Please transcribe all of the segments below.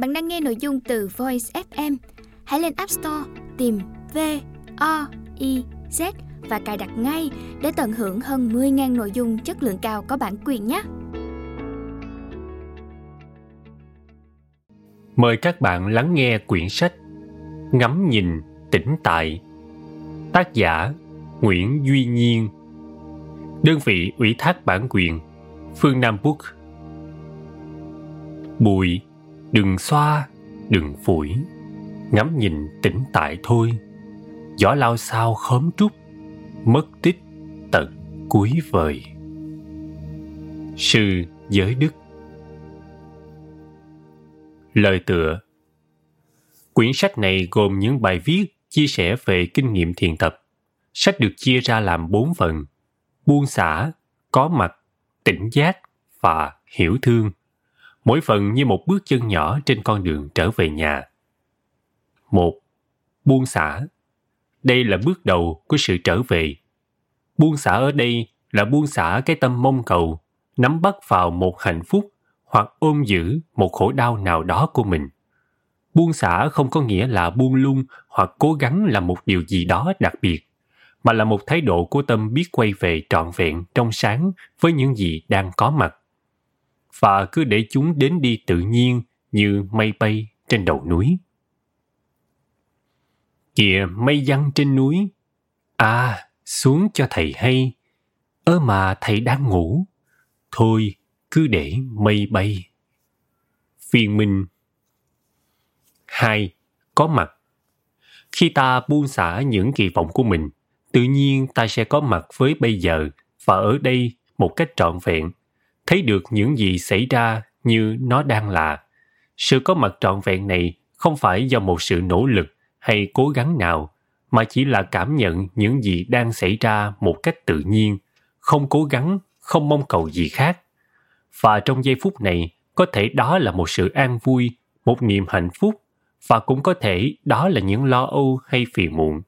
Bạn đang nghe nội dung từ Voice FM. Hãy lên App Store tìm V O I Z và cài đặt ngay để tận hưởng hơn 10.000 nội dung chất lượng cao có bản quyền nhé. Mời các bạn lắng nghe quyển sách Ngắm nhìn tĩnh tại Tác giả Nguyễn Duy Nhiên Đơn vị ủy thác bản quyền Phương Nam Book Bụi, đừng xoa, đừng phủi Ngắm nhìn tĩnh tại thôi Gió lao sao khóm trúc Mất tích tận cuối vời Sư Giới Đức Lời tựa Quyển sách này gồm những bài viết chia sẻ về kinh nghiệm thiền tập. Sách được chia ra làm bốn phần. Buông xả, có mặt, tỉnh giác và hiểu thương. Mỗi phần như một bước chân nhỏ trên con đường trở về nhà. Một, Buông xả. Đây là bước đầu của sự trở về. Buông xả ở đây là buông xả cái tâm mong cầu, nắm bắt vào một hạnh phúc hoặc ôm giữ một khổ đau nào đó của mình. Buông xả không có nghĩa là buông lung hoặc cố gắng làm một điều gì đó đặc biệt, mà là một thái độ của tâm biết quay về trọn vẹn trong sáng với những gì đang có mặt. Và cứ để chúng đến đi tự nhiên như mây bay trên đầu núi. Kìa mây văng trên núi. À, xuống cho thầy hay. Ơ mà thầy đang ngủ. Thôi, cứ để mây bay. Phiên minh hai Có mặt Khi ta buông xả những kỳ vọng của mình, tự nhiên ta sẽ có mặt với bây giờ và ở đây một cách trọn vẹn, thấy được những gì xảy ra như nó đang là. Sự có mặt trọn vẹn này không phải do một sự nỗ lực hay cố gắng nào, mà chỉ là cảm nhận những gì đang xảy ra một cách tự nhiên, không cố gắng, không mong cầu gì khác và trong giây phút này có thể đó là một sự an vui một niềm hạnh phúc và cũng có thể đó là những lo âu hay phiền muộn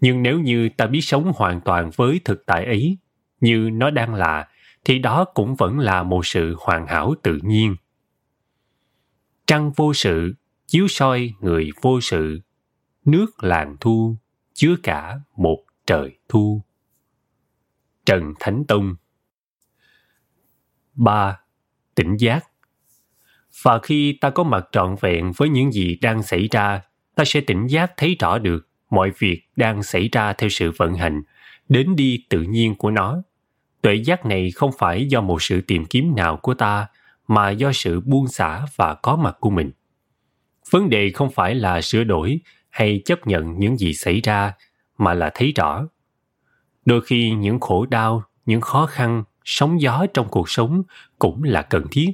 nhưng nếu như ta biết sống hoàn toàn với thực tại ấy như nó đang là thì đó cũng vẫn là một sự hoàn hảo tự nhiên trăng vô sự chiếu soi người vô sự nước làng thu chứa cả một trời thu trần thánh tông 3. Tỉnh giác Và khi ta có mặt trọn vẹn với những gì đang xảy ra, ta sẽ tỉnh giác thấy rõ được mọi việc đang xảy ra theo sự vận hành, đến đi tự nhiên của nó. Tuệ giác này không phải do một sự tìm kiếm nào của ta, mà do sự buông xả và có mặt của mình. Vấn đề không phải là sửa đổi hay chấp nhận những gì xảy ra, mà là thấy rõ. Đôi khi những khổ đau, những khó khăn sóng gió trong cuộc sống cũng là cần thiết.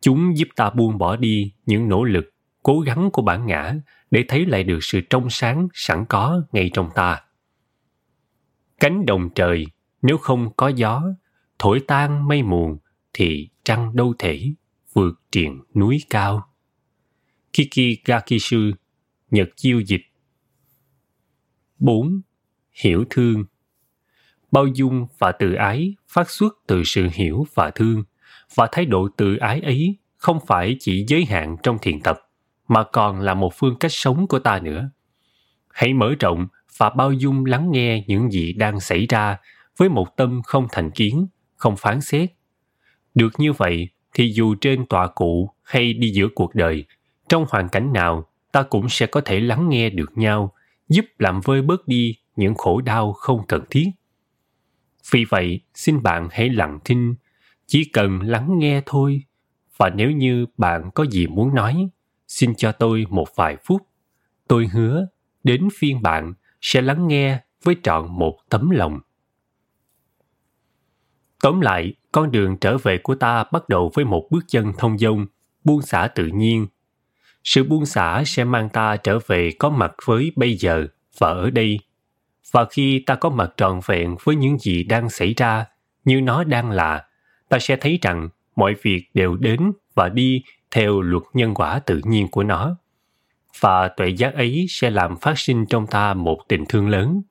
Chúng giúp ta buông bỏ đi những nỗ lực, cố gắng của bản ngã để thấy lại được sự trong sáng sẵn có ngay trong ta. Cánh đồng trời, nếu không có gió, thổi tan mây mù, thì trăng đâu thể vượt triền núi cao. Kiki Gakishu, Nhật chiêu dịch 4. Hiểu thương bao dung và từ ái phát xuất từ sự hiểu và thương và thái độ từ ái ấy không phải chỉ giới hạn trong thiền tập mà còn là một phương cách sống của ta nữa hãy mở rộng và bao dung lắng nghe những gì đang xảy ra với một tâm không thành kiến không phán xét được như vậy thì dù trên tọa cụ hay đi giữa cuộc đời trong hoàn cảnh nào ta cũng sẽ có thể lắng nghe được nhau giúp làm vơi bớt đi những khổ đau không cần thiết vì vậy, xin bạn hãy lặng thinh, chỉ cần lắng nghe thôi. Và nếu như bạn có gì muốn nói, xin cho tôi một vài phút. Tôi hứa, đến phiên bạn sẽ lắng nghe với trọn một tấm lòng. Tóm lại, con đường trở về của ta bắt đầu với một bước chân thông dông, buông xả tự nhiên. Sự buông xả sẽ mang ta trở về có mặt với bây giờ và ở đây. Và khi ta có mặt trọn vẹn với những gì đang xảy ra như nó đang là ta sẽ thấy rằng mọi việc đều đến và đi theo luật nhân quả tự nhiên của nó. Và tuệ giác ấy sẽ làm phát sinh trong ta một tình thương lớn.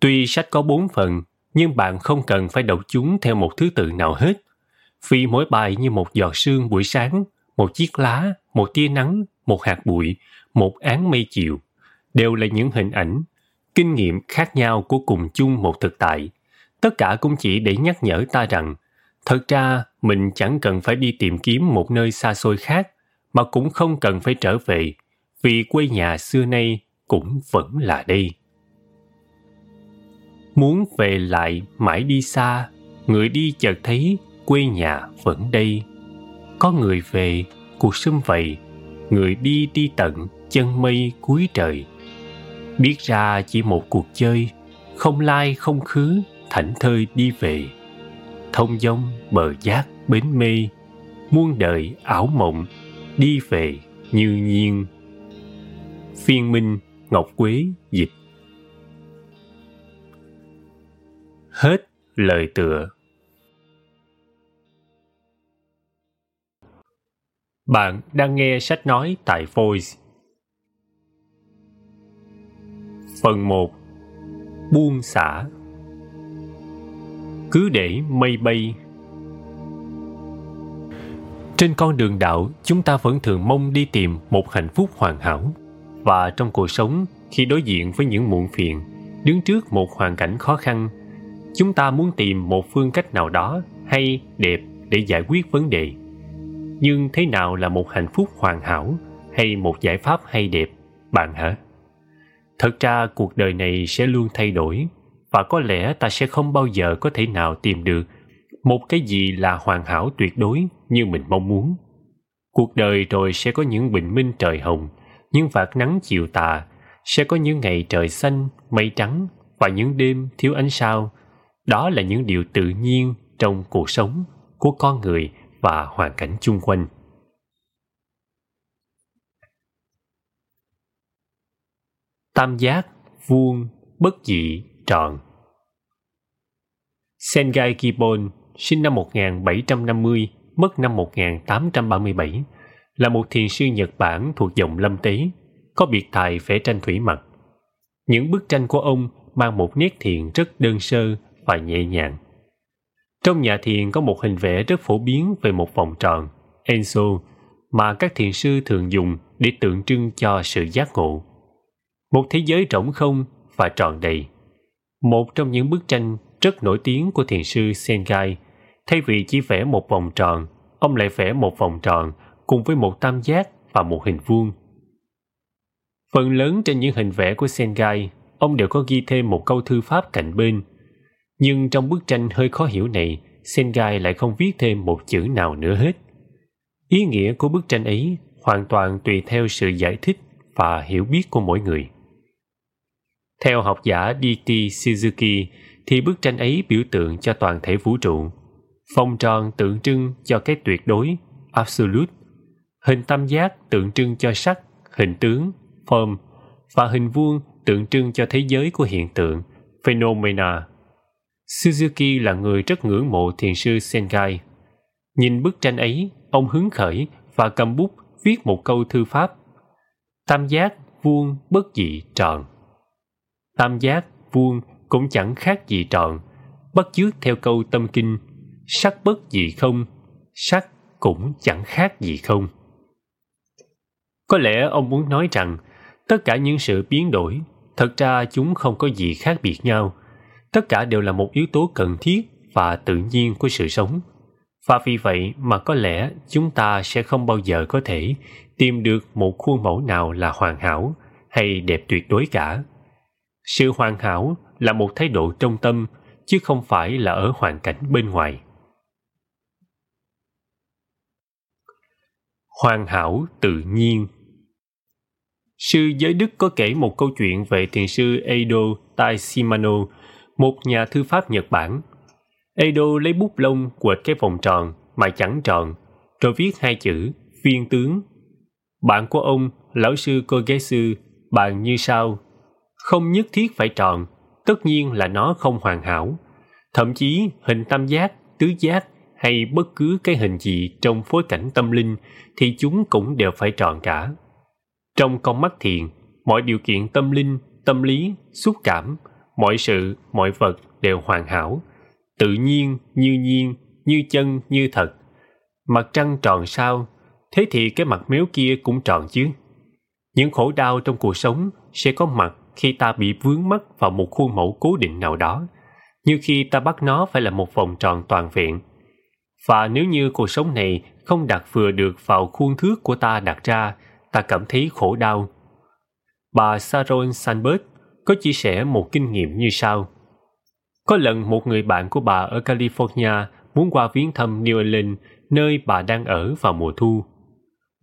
Tuy sách có bốn phần nhưng bạn không cần phải đọc chúng theo một thứ tự nào hết vì mỗi bài như một giọt sương buổi sáng một chiếc lá, một tia nắng, một hạt bụi, một áng mây chiều, đều là những hình ảnh, kinh nghiệm khác nhau của cùng chung một thực tại. Tất cả cũng chỉ để nhắc nhở ta rằng, thật ra mình chẳng cần phải đi tìm kiếm một nơi xa xôi khác, mà cũng không cần phải trở về, vì quê nhà xưa nay cũng vẫn là đây. Muốn về lại mãi đi xa, người đi chợt thấy quê nhà vẫn đây. Có người về, cuộc sống vậy, người đi đi tận chân mây cuối trời. Biết ra chỉ một cuộc chơi, không lai không khứ, thảnh thơi đi về. Thông dông bờ giác bến mê, muôn đời ảo mộng, đi về như nhiên. Phiên Minh Ngọc Quế dịch Hết lời tựa Bạn đang nghe sách nói tại Voice. Phần 1 Buông xả Cứ để mây bay Trên con đường đạo, chúng ta vẫn thường mong đi tìm một hạnh phúc hoàn hảo. Và trong cuộc sống, khi đối diện với những muộn phiền, đứng trước một hoàn cảnh khó khăn, chúng ta muốn tìm một phương cách nào đó hay đẹp để giải quyết vấn đề. Nhưng thế nào là một hạnh phúc hoàn hảo hay một giải pháp hay đẹp, bạn hả? Thật ra cuộc đời này sẽ luôn thay đổi và có lẽ ta sẽ không bao giờ có thể nào tìm được một cái gì là hoàn hảo tuyệt đối như mình mong muốn. Cuộc đời rồi sẽ có những bình minh trời hồng, những vạt nắng chiều tà, sẽ có những ngày trời xanh, mây trắng và những đêm thiếu ánh sao đó là những điều tự nhiên trong cuộc sống của con người và hoàn cảnh chung quanh. Tam giác, vuông, bất dị, tròn. Sengai Gibbon sinh năm 1750, mất năm 1837, là một thiền sư Nhật Bản thuộc dòng lâm tế, có biệt tài vẽ tranh thủy mặc. Những bức tranh của ông mang một nét thiền rất đơn sơ và nhẹ nhàng. Trong nhà thiền có một hình vẽ rất phổ biến về một vòng tròn, Enso, mà các thiền sư thường dùng để tượng trưng cho sự giác ngộ. Một thế giới rỗng không và tròn đầy. Một trong những bức tranh rất nổi tiếng của thiền sư Sengai, thay vì chỉ vẽ một vòng tròn, ông lại vẽ một vòng tròn cùng với một tam giác và một hình vuông. Phần lớn trên những hình vẽ của Sengai, ông đều có ghi thêm một câu thư pháp cạnh bên – nhưng trong bức tranh hơi khó hiểu này, Sengai lại không viết thêm một chữ nào nữa hết. Ý nghĩa của bức tranh ấy hoàn toàn tùy theo sự giải thích và hiểu biết của mỗi người. Theo học giả D.T. Suzuki thì bức tranh ấy biểu tượng cho toàn thể vũ trụ. Vòng tròn tượng trưng cho cái tuyệt đối, absolute. Hình tam giác tượng trưng cho sắc, hình tướng, form. Và hình vuông tượng trưng cho thế giới của hiện tượng, phenomena. Suzuki là người rất ngưỡng mộ thiền sư Sengai. Nhìn bức tranh ấy, ông hứng khởi và cầm bút viết một câu thư pháp. Tam giác, vuông, bất dị, tròn. Tam giác, vuông cũng chẳng khác gì tròn, bắt chước theo câu tâm kinh, sắc bất dị không, sắc cũng chẳng khác gì không. Có lẽ ông muốn nói rằng tất cả những sự biến đổi, thật ra chúng không có gì khác biệt nhau – tất cả đều là một yếu tố cần thiết và tự nhiên của sự sống. Và vì vậy mà có lẽ chúng ta sẽ không bao giờ có thể tìm được một khuôn mẫu nào là hoàn hảo hay đẹp tuyệt đối cả. Sự hoàn hảo là một thái độ trong tâm, chứ không phải là ở hoàn cảnh bên ngoài. Hoàn hảo tự nhiên. Sư giới đức có kể một câu chuyện về thiền sư Eido Taishimano một nhà thư pháp Nhật Bản. Edo lấy bút lông quệt cái vòng tròn mà chẳng tròn, rồi viết hai chữ viên tướng. Bạn của ông, lão sư Kogetsu, bàn như sau. Không nhất thiết phải tròn, tất nhiên là nó không hoàn hảo. Thậm chí hình tam giác, tứ giác hay bất cứ cái hình gì trong phối cảnh tâm linh thì chúng cũng đều phải tròn cả. Trong con mắt thiền, mọi điều kiện tâm linh, tâm lý, xúc cảm mọi sự mọi vật đều hoàn hảo tự nhiên như nhiên như chân như thật mặt trăng tròn sao thế thì cái mặt méo kia cũng tròn chứ. Những khổ đau trong cuộc sống sẽ có mặt khi ta bị vướng mắc vào một khuôn mẫu cố định nào đó, như khi ta bắt nó phải là một vòng tròn toàn vẹn. Và nếu như cuộc sống này không đặt vừa được vào khuôn thước của ta đặt ra, ta cảm thấy khổ đau. Bà saron Sandberg có chia sẻ một kinh nghiệm như sau. Có lần một người bạn của bà ở California muốn qua viếng thăm New Orleans, nơi bà đang ở vào mùa thu.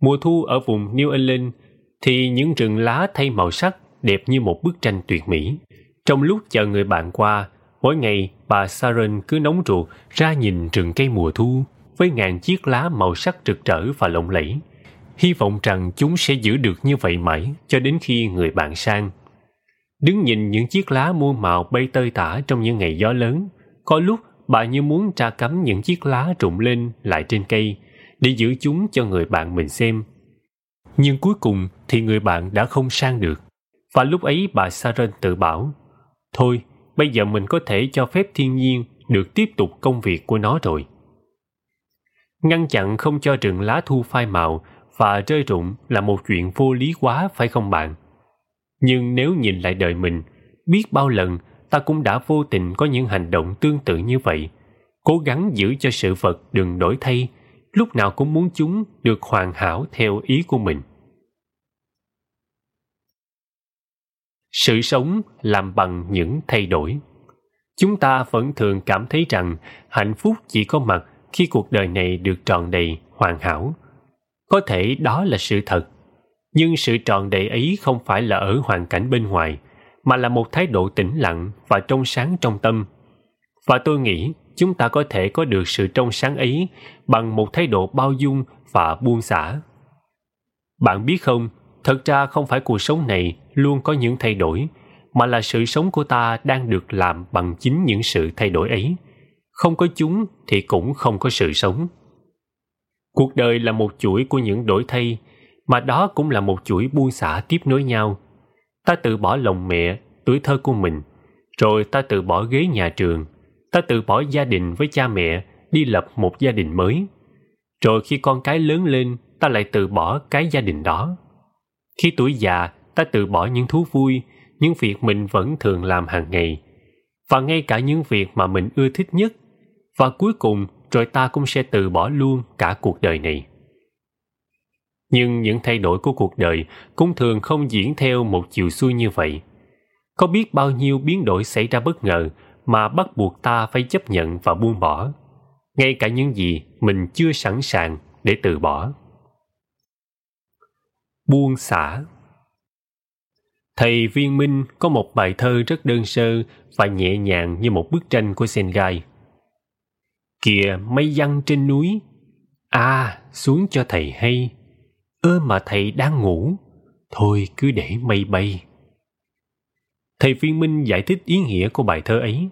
Mùa thu ở vùng New Orleans thì những rừng lá thay màu sắc đẹp như một bức tranh tuyệt mỹ. Trong lúc chờ người bạn qua, mỗi ngày bà Sharon cứ nóng ruột ra nhìn rừng cây mùa thu với ngàn chiếc lá màu sắc rực rỡ và lộng lẫy. Hy vọng rằng chúng sẽ giữ được như vậy mãi cho đến khi người bạn sang. Đứng nhìn những chiếc lá muôn màu bay tơi tả trong những ngày gió lớn, có lúc bà như muốn tra cắm những chiếc lá rụng lên lại trên cây để giữ chúng cho người bạn mình xem. Nhưng cuối cùng thì người bạn đã không sang được. Và lúc ấy bà Saren tự bảo, thôi, bây giờ mình có thể cho phép thiên nhiên được tiếp tục công việc của nó rồi. Ngăn chặn không cho rừng lá thu phai màu và rơi rụng là một chuyện vô lý quá phải không bạn? Nhưng nếu nhìn lại đời mình, biết bao lần ta cũng đã vô tình có những hành động tương tự như vậy. Cố gắng giữ cho sự vật đừng đổi thay, lúc nào cũng muốn chúng được hoàn hảo theo ý của mình. Sự sống làm bằng những thay đổi. Chúng ta vẫn thường cảm thấy rằng hạnh phúc chỉ có mặt khi cuộc đời này được tròn đầy, hoàn hảo. Có thể đó là sự thật, nhưng sự trọn đầy ấy không phải là ở hoàn cảnh bên ngoài, mà là một thái độ tĩnh lặng và trong sáng trong tâm. Và tôi nghĩ chúng ta có thể có được sự trong sáng ấy bằng một thái độ bao dung và buông xả. Bạn biết không, thật ra không phải cuộc sống này luôn có những thay đổi, mà là sự sống của ta đang được làm bằng chính những sự thay đổi ấy. Không có chúng thì cũng không có sự sống. Cuộc đời là một chuỗi của những đổi thay, mà đó cũng là một chuỗi buông xả tiếp nối nhau. Ta tự bỏ lòng mẹ, tuổi thơ của mình, rồi ta tự bỏ ghế nhà trường, ta tự bỏ gia đình với cha mẹ, đi lập một gia đình mới. Rồi khi con cái lớn lên, ta lại tự bỏ cái gia đình đó. Khi tuổi già, ta tự bỏ những thú vui, những việc mình vẫn thường làm hàng ngày, và ngay cả những việc mà mình ưa thích nhất. Và cuối cùng, rồi ta cũng sẽ từ bỏ luôn cả cuộc đời này. Nhưng những thay đổi của cuộc đời cũng thường không diễn theo một chiều xuôi như vậy. Có biết bao nhiêu biến đổi xảy ra bất ngờ mà bắt buộc ta phải chấp nhận và buông bỏ. Ngay cả những gì mình chưa sẵn sàng để từ bỏ. Buông xả Thầy Viên Minh có một bài thơ rất đơn sơ và nhẹ nhàng như một bức tranh của Sengai. Kìa mây văng trên núi, à xuống cho thầy hay, ơ mà thầy đang ngủ, thôi cứ để mây bay. Thầy Viên Minh giải thích ý nghĩa của bài thơ ấy.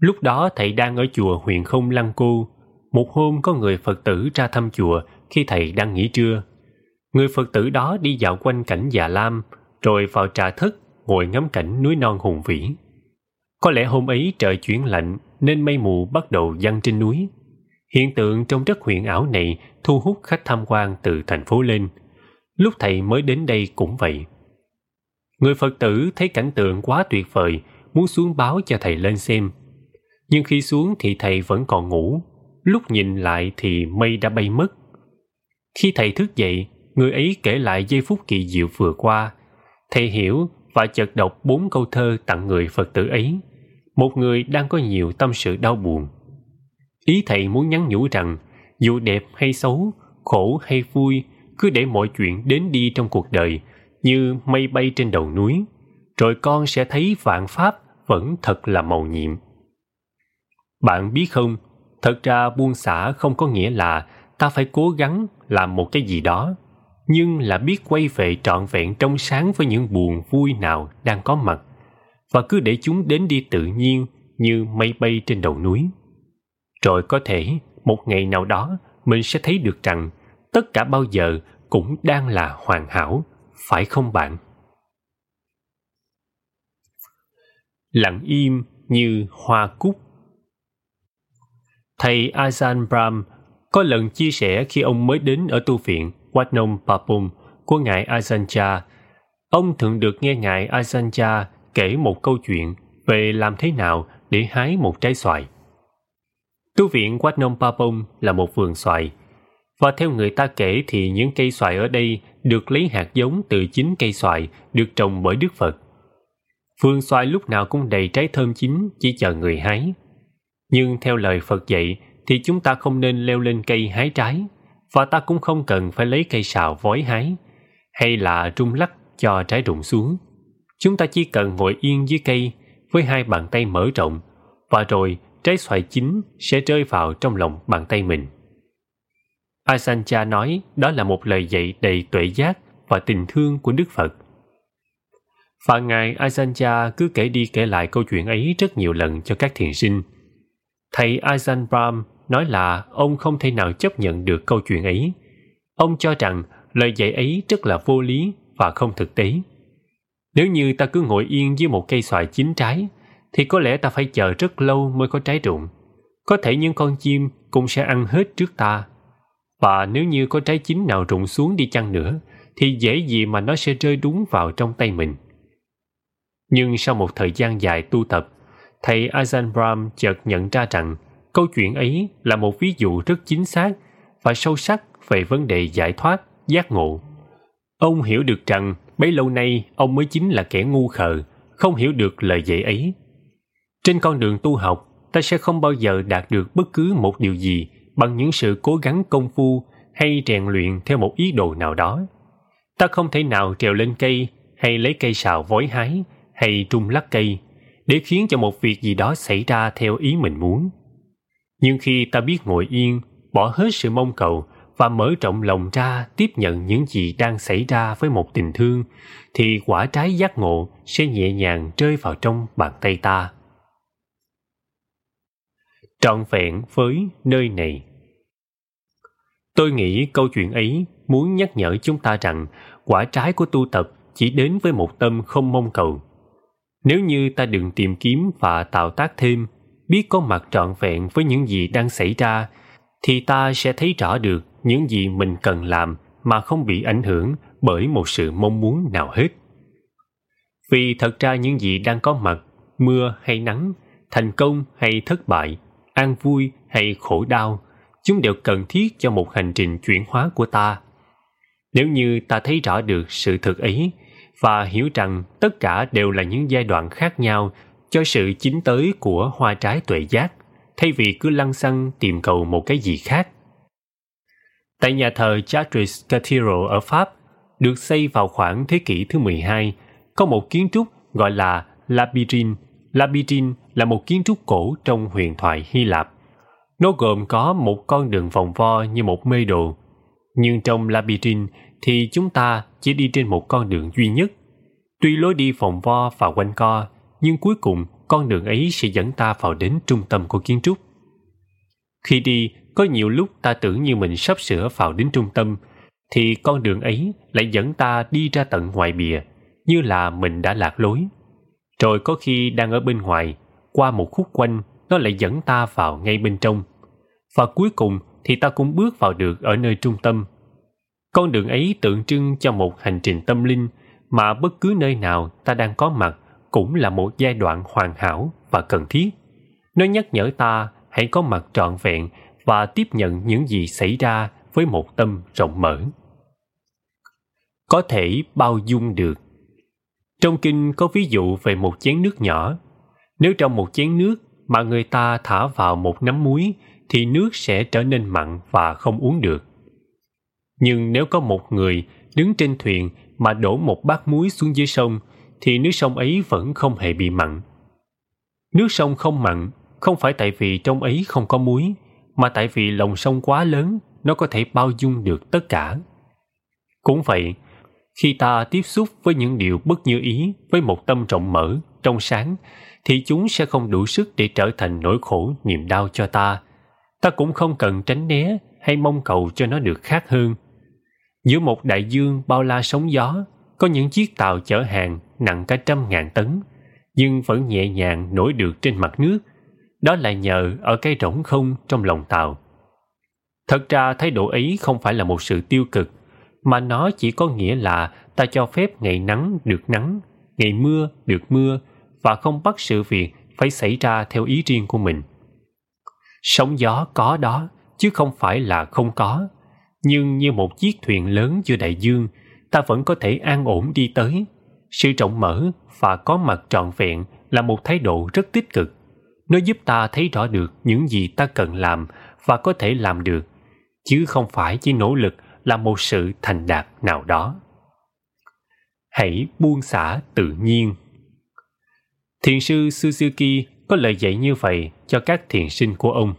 Lúc đó thầy đang ở chùa huyện không Lăng Cô. Một hôm có người Phật tử ra thăm chùa khi thầy đang nghỉ trưa. Người Phật tử đó đi dạo quanh cảnh già lam, rồi vào trà thất ngồi ngắm cảnh núi non hùng vĩ. Có lẽ hôm ấy trời chuyển lạnh nên mây mù bắt đầu giăng trên núi. Hiện tượng trong rất huyền ảo này thu hút khách tham quan từ thành phố lên. Lúc thầy mới đến đây cũng vậy. Người Phật tử thấy cảnh tượng quá tuyệt vời, muốn xuống báo cho thầy lên xem. Nhưng khi xuống thì thầy vẫn còn ngủ, lúc nhìn lại thì mây đã bay mất. Khi thầy thức dậy, người ấy kể lại giây phút kỳ diệu vừa qua. Thầy hiểu và chợt đọc bốn câu thơ tặng người Phật tử ấy. Một người đang có nhiều tâm sự đau buồn. Ý thầy muốn nhắn nhủ rằng, dù đẹp hay xấu, khổ hay vui, cứ để mọi chuyện đến đi trong cuộc đời như mây bay trên đầu núi, rồi con sẽ thấy vạn pháp vẫn thật là màu nhiệm. Bạn biết không, thật ra buông xả không có nghĩa là ta phải cố gắng làm một cái gì đó, nhưng là biết quay về trọn vẹn trong sáng với những buồn vui nào đang có mặt và cứ để chúng đến đi tự nhiên như mây bay trên đầu núi. Rồi có thể, một ngày nào đó, mình sẽ thấy được rằng tất cả bao giờ cũng đang là hoàn hảo, phải không bạn? Lặng im như hoa cúc Thầy Ajahn Brahm Có lần chia sẻ khi ông mới đến ở tu viện Wat Nong Papum của Ngài Ajahn ông thường được nghe Ngài Ajahn kể một câu chuyện về làm thế nào để hái một trái xoài. Tu viện Wat Nong Papum là một vườn xoài, và theo người ta kể thì những cây xoài ở đây được lấy hạt giống từ chính cây xoài được trồng bởi Đức Phật. Vườn xoài lúc nào cũng đầy trái thơm chín chỉ chờ người hái. Nhưng theo lời Phật dạy thì chúng ta không nên leo lên cây hái trái và ta cũng không cần phải lấy cây sào vói hái hay là rung lắc cho trái rụng xuống. Chúng ta chỉ cần ngồi yên dưới cây với hai bàn tay mở rộng và rồi trái xoài chín sẽ rơi vào trong lòng bàn tay mình. Asancha nói đó là một lời dạy đầy tuệ giác và tình thương của Đức Phật. Và Ngài Asancha cứ kể đi kể lại câu chuyện ấy rất nhiều lần cho các thiền sinh. Thầy Asan Brahm nói là ông không thể nào chấp nhận được câu chuyện ấy. Ông cho rằng lời dạy ấy rất là vô lý và không thực tế. Nếu như ta cứ ngồi yên dưới một cây xoài chín trái, thì có lẽ ta phải chờ rất lâu mới có trái rụng. Có thể những con chim cũng sẽ ăn hết trước ta. Và nếu như có trái chín nào rụng xuống đi chăng nữa, thì dễ gì mà nó sẽ rơi đúng vào trong tay mình. Nhưng sau một thời gian dài tu tập, thầy Ajahn Brahm chợt nhận ra rằng câu chuyện ấy là một ví dụ rất chính xác và sâu sắc về vấn đề giải thoát, giác ngộ. Ông hiểu được rằng bấy lâu nay ông mới chính là kẻ ngu khờ, không hiểu được lời dạy ấy. Trên con đường tu học, ta sẽ không bao giờ đạt được bất cứ một điều gì bằng những sự cố gắng công phu hay rèn luyện theo một ý đồ nào đó. Ta không thể nào trèo lên cây hay lấy cây sào vối hái hay trung lắc cây để khiến cho một việc gì đó xảy ra theo ý mình muốn. Nhưng khi ta biết ngồi yên, bỏ hết sự mong cầu và mở rộng lòng ra tiếp nhận những gì đang xảy ra với một tình thương, thì quả trái giác ngộ sẽ nhẹ nhàng rơi vào trong bàn tay ta. Trọn vẹn với nơi này Tôi nghĩ câu chuyện ấy muốn nhắc nhở chúng ta rằng quả trái của tu tập chỉ đến với một tâm không mong cầu. Nếu như ta đừng tìm kiếm và tạo tác thêm, biết có mặt trọn vẹn với những gì đang xảy ra, thì ta sẽ thấy rõ được những gì mình cần làm mà không bị ảnh hưởng bởi một sự mong muốn nào hết. Vì thật ra những gì đang có mặt, mưa hay nắng, thành công hay thất bại, an vui hay khổ đau, chúng đều cần thiết cho một hành trình chuyển hóa của ta. Nếu như ta thấy rõ được sự thực ấy và hiểu rằng tất cả đều là những giai đoạn khác nhau cho sự chín tới của hoa trái tuệ giác, thay vì cứ lăng xăng tìm cầu một cái gì khác. Tại nhà thờ Chartres Cathedral ở Pháp, được xây vào khoảng thế kỷ thứ 12, có một kiến trúc gọi là Labyrinth. Labyrinth là một kiến trúc cổ trong huyền thoại Hy Lạp. Nó gồm có một con đường vòng vo như một mê đồ. Nhưng trong Labyrinth thì chúng ta chỉ đi trên một con đường duy nhất. Tuy lối đi vòng vo và quanh co, nhưng cuối cùng con đường ấy sẽ dẫn ta vào đến trung tâm của kiến trúc. Khi đi, có nhiều lúc ta tưởng như mình sắp sửa vào đến trung tâm, thì con đường ấy lại dẫn ta đi ra tận ngoài bìa, như là mình đã lạc lối. Rồi có khi đang ở bên ngoài, qua một khúc quanh, nó lại dẫn ta vào ngay bên trong. Và cuối cùng thì ta cũng bước vào được ở nơi trung tâm. Con đường ấy tượng trưng cho một hành trình tâm linh mà bất cứ nơi nào ta đang có mặt cũng là một giai đoạn hoàn hảo và cần thiết. Nó nhắc nhở ta hãy có mặt trọn vẹn và tiếp nhận những gì xảy ra với một tâm rộng mở. Có thể bao dung được. Trong kinh có ví dụ về một chén nước nhỏ. Nếu trong một chén nước mà người ta thả vào một nắm muối thì nước sẽ trở nên mặn và không uống được. Nhưng nếu có một người đứng trên thuyền mà đổ một bát muối xuống dưới sông thì nước sông ấy vẫn không hề bị mặn. Nước sông không mặn không phải tại vì trong ấy không có muối mà tại vì lòng sông quá lớn nó có thể bao dung được tất cả. Cũng vậy, khi ta tiếp xúc với những điều bất như ý với một tâm rộng mở, trong sáng, thì chúng sẽ không đủ sức để trở thành nỗi khổ niềm đau cho ta. Ta cũng không cần tránh né hay mong cầu cho nó được khác hơn. Giữa một đại dương bao la sóng gió, có những chiếc tàu chở hàng nặng cả trăm ngàn tấn, nhưng vẫn nhẹ nhàng nổi được trên mặt nước. Đó là nhờ ở cái rỗng không trong lòng tàu. Thật ra thái độ ấy không phải là một sự tiêu cực, mà nó chỉ có nghĩa là ta cho phép ngày nắng được nắng, ngày mưa được mưa và không bắt sự việc phải xảy ra theo ý riêng của mình. Sóng gió có đó, chứ không phải là không có. Nhưng như một chiếc thuyền lớn giữa đại dương, ta vẫn có thể an ổn đi tới. Sự rộng mở và có mặt trọn vẹn là một thái độ rất tích cực. Nó giúp ta thấy rõ được những gì ta cần làm và có thể làm được, chứ không phải chỉ nỗ lực là một sự thành đạt nào đó. Hãy buông xả tự nhiên. Thiền sư Suzuki có lời dạy như vậy cho các thiền sinh của ông.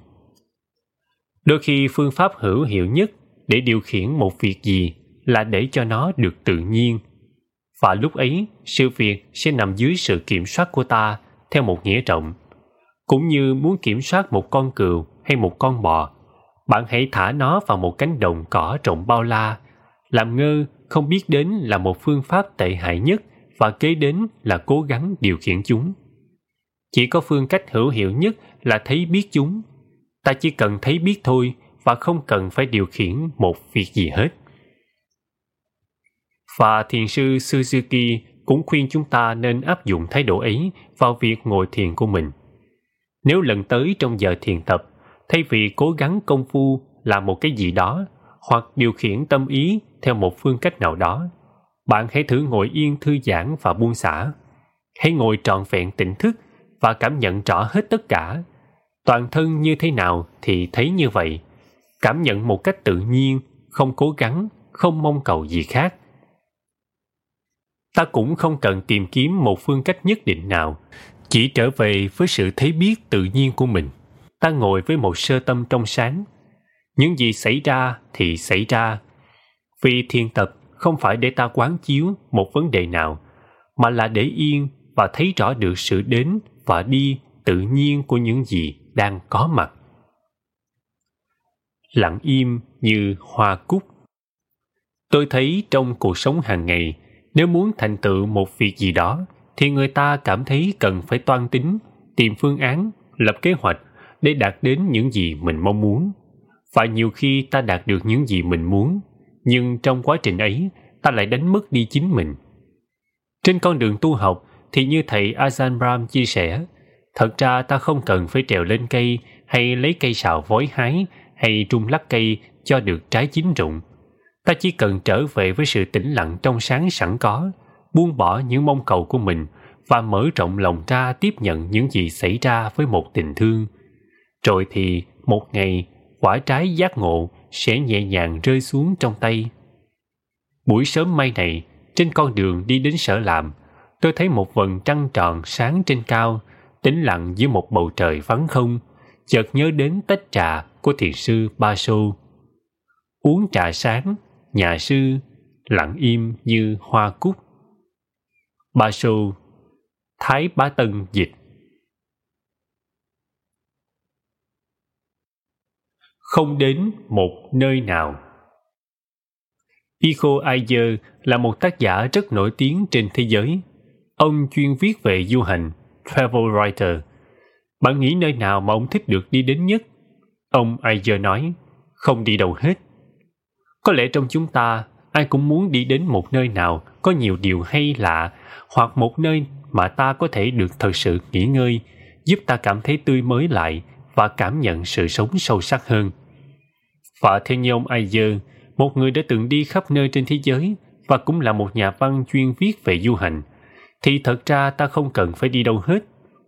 Đôi khi phương pháp hữu hiệu nhất để điều khiển một việc gì là để cho nó được tự nhiên. Và lúc ấy, sự việc sẽ nằm dưới sự kiểm soát của ta theo một nghĩa rộng. Cũng như muốn kiểm soát một con cừu hay một con bò, bạn hãy thả nó vào một cánh đồng cỏ rộng bao la. Làm ngơ không biết đến là một phương pháp tệ hại nhất và kế đến là cố gắng điều khiển chúng. Chỉ có phương cách hữu hiệu nhất là thấy biết chúng. Ta chỉ cần thấy biết thôi và không cần phải điều khiển một việc gì hết. Và thiền sư Suzuki cũng khuyên chúng ta nên áp dụng thái độ ấy vào việc ngồi thiền của mình. Nếu lần tới trong giờ thiền tập, thay vì cố gắng công phu làm một cái gì đó hoặc điều khiển tâm ý theo một phương cách nào đó, bạn hãy thử ngồi yên thư giãn và buông xả. Hãy ngồi trọn vẹn tỉnh thức và cảm nhận rõ hết tất cả. Toàn thân như thế nào thì thấy như vậy. Cảm nhận một cách tự nhiên, không cố gắng, không mong cầu gì khác. Ta cũng không cần tìm kiếm một phương cách nhất định nào, chỉ trở về với sự thấy biết tự nhiên của mình. Ta ngồi với một sơ tâm trong sáng. Những gì xảy ra thì xảy ra. Vì thiền tập không phải để ta quán chiếu một vấn đề nào, mà là để yên và thấy rõ được sự đến và đi tự nhiên của những gì đang có mặt. Lặng im như hoa cúc. Tôi thấy trong cuộc sống hàng ngày, nếu muốn thành tựu một việc gì đó, thì người ta cảm thấy cần phải toan tính, tìm phương án, lập kế hoạch để đạt đến những gì mình mong muốn. Và nhiều khi ta đạt được những gì mình muốn, nhưng trong quá trình ấy, ta lại đánh mất đi chính mình. Trên con đường tu học, thì như thầy Ajahn Brahm chia sẻ, thật ra ta không cần phải trèo lên cây hay lấy cây sào vối hái hay trung lắc cây cho được trái chín rụng. Ta chỉ cần trở về với sự tĩnh lặng trong sáng sẵn có, buông bỏ những mong cầu của mình và mở rộng lòng ra tiếp nhận những gì xảy ra với một tình thương. Rồi thì một ngày quả trái giác ngộ sẽ nhẹ nhàng rơi xuống trong tay. Buổi sớm mai này, trên con đường đi đến sở làm, tôi thấy một vầng trăng tròn sáng trên cao, tĩnh lặng dưới một bầu trời vắng không, chợt nhớ đến tách trà của thiền sư Ba Sô. Uống trà sáng, nhà sư lặng im như hoa cúc. Ba Sô, Thái Bá Tân dịch Không đến một nơi nào Iko Ayer là một tác giả rất nổi tiếng trên thế giới Ông chuyên viết về du hành, travel writer. Bạn nghĩ nơi nào mà ông thích được đi đến nhất? Ông Ayer nói, không đi đâu hết. Có lẽ trong chúng ta, ai cũng muốn đi đến một nơi nào có nhiều điều hay lạ hoặc một nơi mà ta có thể được thật sự nghỉ ngơi, giúp ta cảm thấy tươi mới lại và cảm nhận sự sống sâu sắc hơn. Và theo như ông Ayer, một người đã từng đi khắp nơi trên thế giới và cũng là một nhà văn chuyên viết về du hành – thì thật ra ta không cần phải đi đâu hết,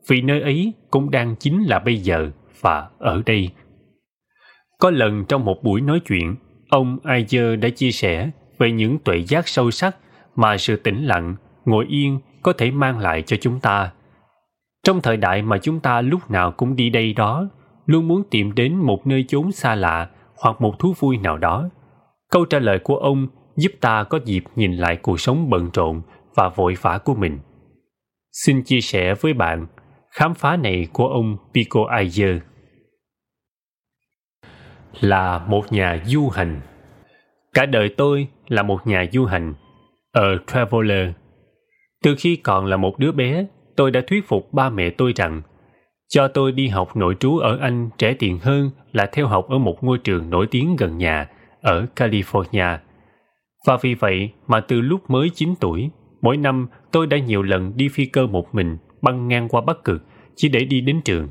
vì nơi ấy cũng đang chính là bây giờ và ở đây. Có lần trong một buổi nói chuyện, ông Ayer đã chia sẻ về những tuệ giác sâu sắc mà sự tĩnh lặng, ngồi yên có thể mang lại cho chúng ta. Trong thời đại mà chúng ta lúc nào cũng đi đây đó, luôn muốn tìm đến một nơi chốn xa lạ hoặc một thú vui nào đó. Câu trả lời của ông giúp ta có dịp nhìn lại cuộc sống bận rộn và vội vã của mình. Xin chia sẻ với bạn khám phá này của ông Pico Ayer. Là một nhà du hành. Cả đời tôi là một nhà du hành, ở Traveler. Từ khi còn là một đứa bé, tôi đã thuyết phục ba mẹ tôi rằng cho tôi đi học nội trú ở Anh rẻ tiền hơn là theo học ở một ngôi trường nổi tiếng gần nhà ở California. Và vì vậy mà từ lúc mới 9 tuổi, mỗi năm tôi đã nhiều lần đi phi cơ một mình băng ngang qua Bắc Cực chỉ để đi đến trường.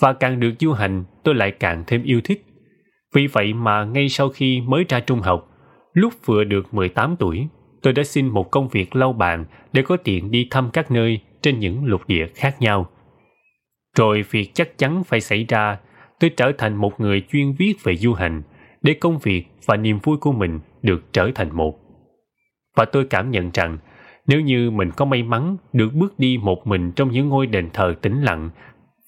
Và càng được du hành, tôi lại càng thêm yêu thích. Vì vậy mà ngay sau khi mới ra trung học, lúc vừa được 18 tuổi, tôi đã xin một công việc lau bàn để có tiện đi thăm các nơi trên những lục địa khác nhau. Rồi việc chắc chắn phải xảy ra, tôi trở thành một người chuyên viết về du hành để công việc và niềm vui của mình được trở thành một. Và tôi cảm nhận rằng nếu như mình có may mắn được bước đi một mình trong những ngôi đền thờ tĩnh lặng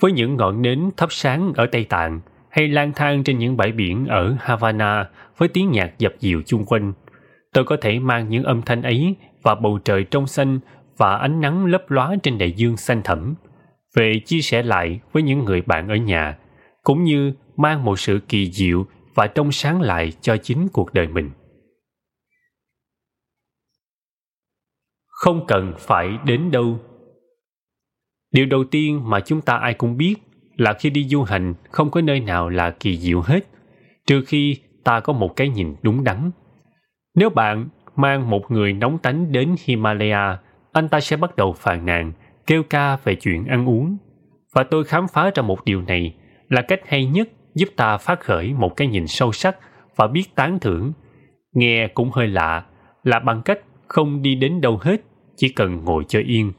với những ngọn nến thắp sáng ở Tây Tạng hay lang thang trên những bãi biển ở Havana với tiếng nhạc dập dìu chung quanh, tôi có thể mang những âm thanh ấy và bầu trời trong xanh và ánh nắng lấp lóa trên đại dương xanh thẳm về chia sẻ lại với những người bạn ở nhà, cũng như mang một sự kỳ diệu và trong sáng lại cho chính cuộc đời mình. Không cần phải đến đâu. Điều đầu tiên mà chúng ta ai cũng biết là khi đi du hành, không có nơi nào là kỳ diệu hết, trừ khi ta có một cái nhìn đúng đắn. Nếu bạn mang một người nóng tánh đến himalaya, anh ta sẽ bắt đầu phàn nàn kêu ca về chuyện ăn uống. Và tôi khám phá ra một điều này là cách hay nhất giúp ta phát khởi một cái nhìn sâu sắc và biết tán thưởng. Nghe cũng hơi lạ, là bằng cách không đi đến đâu hết, chỉ cần ngồi cho yên.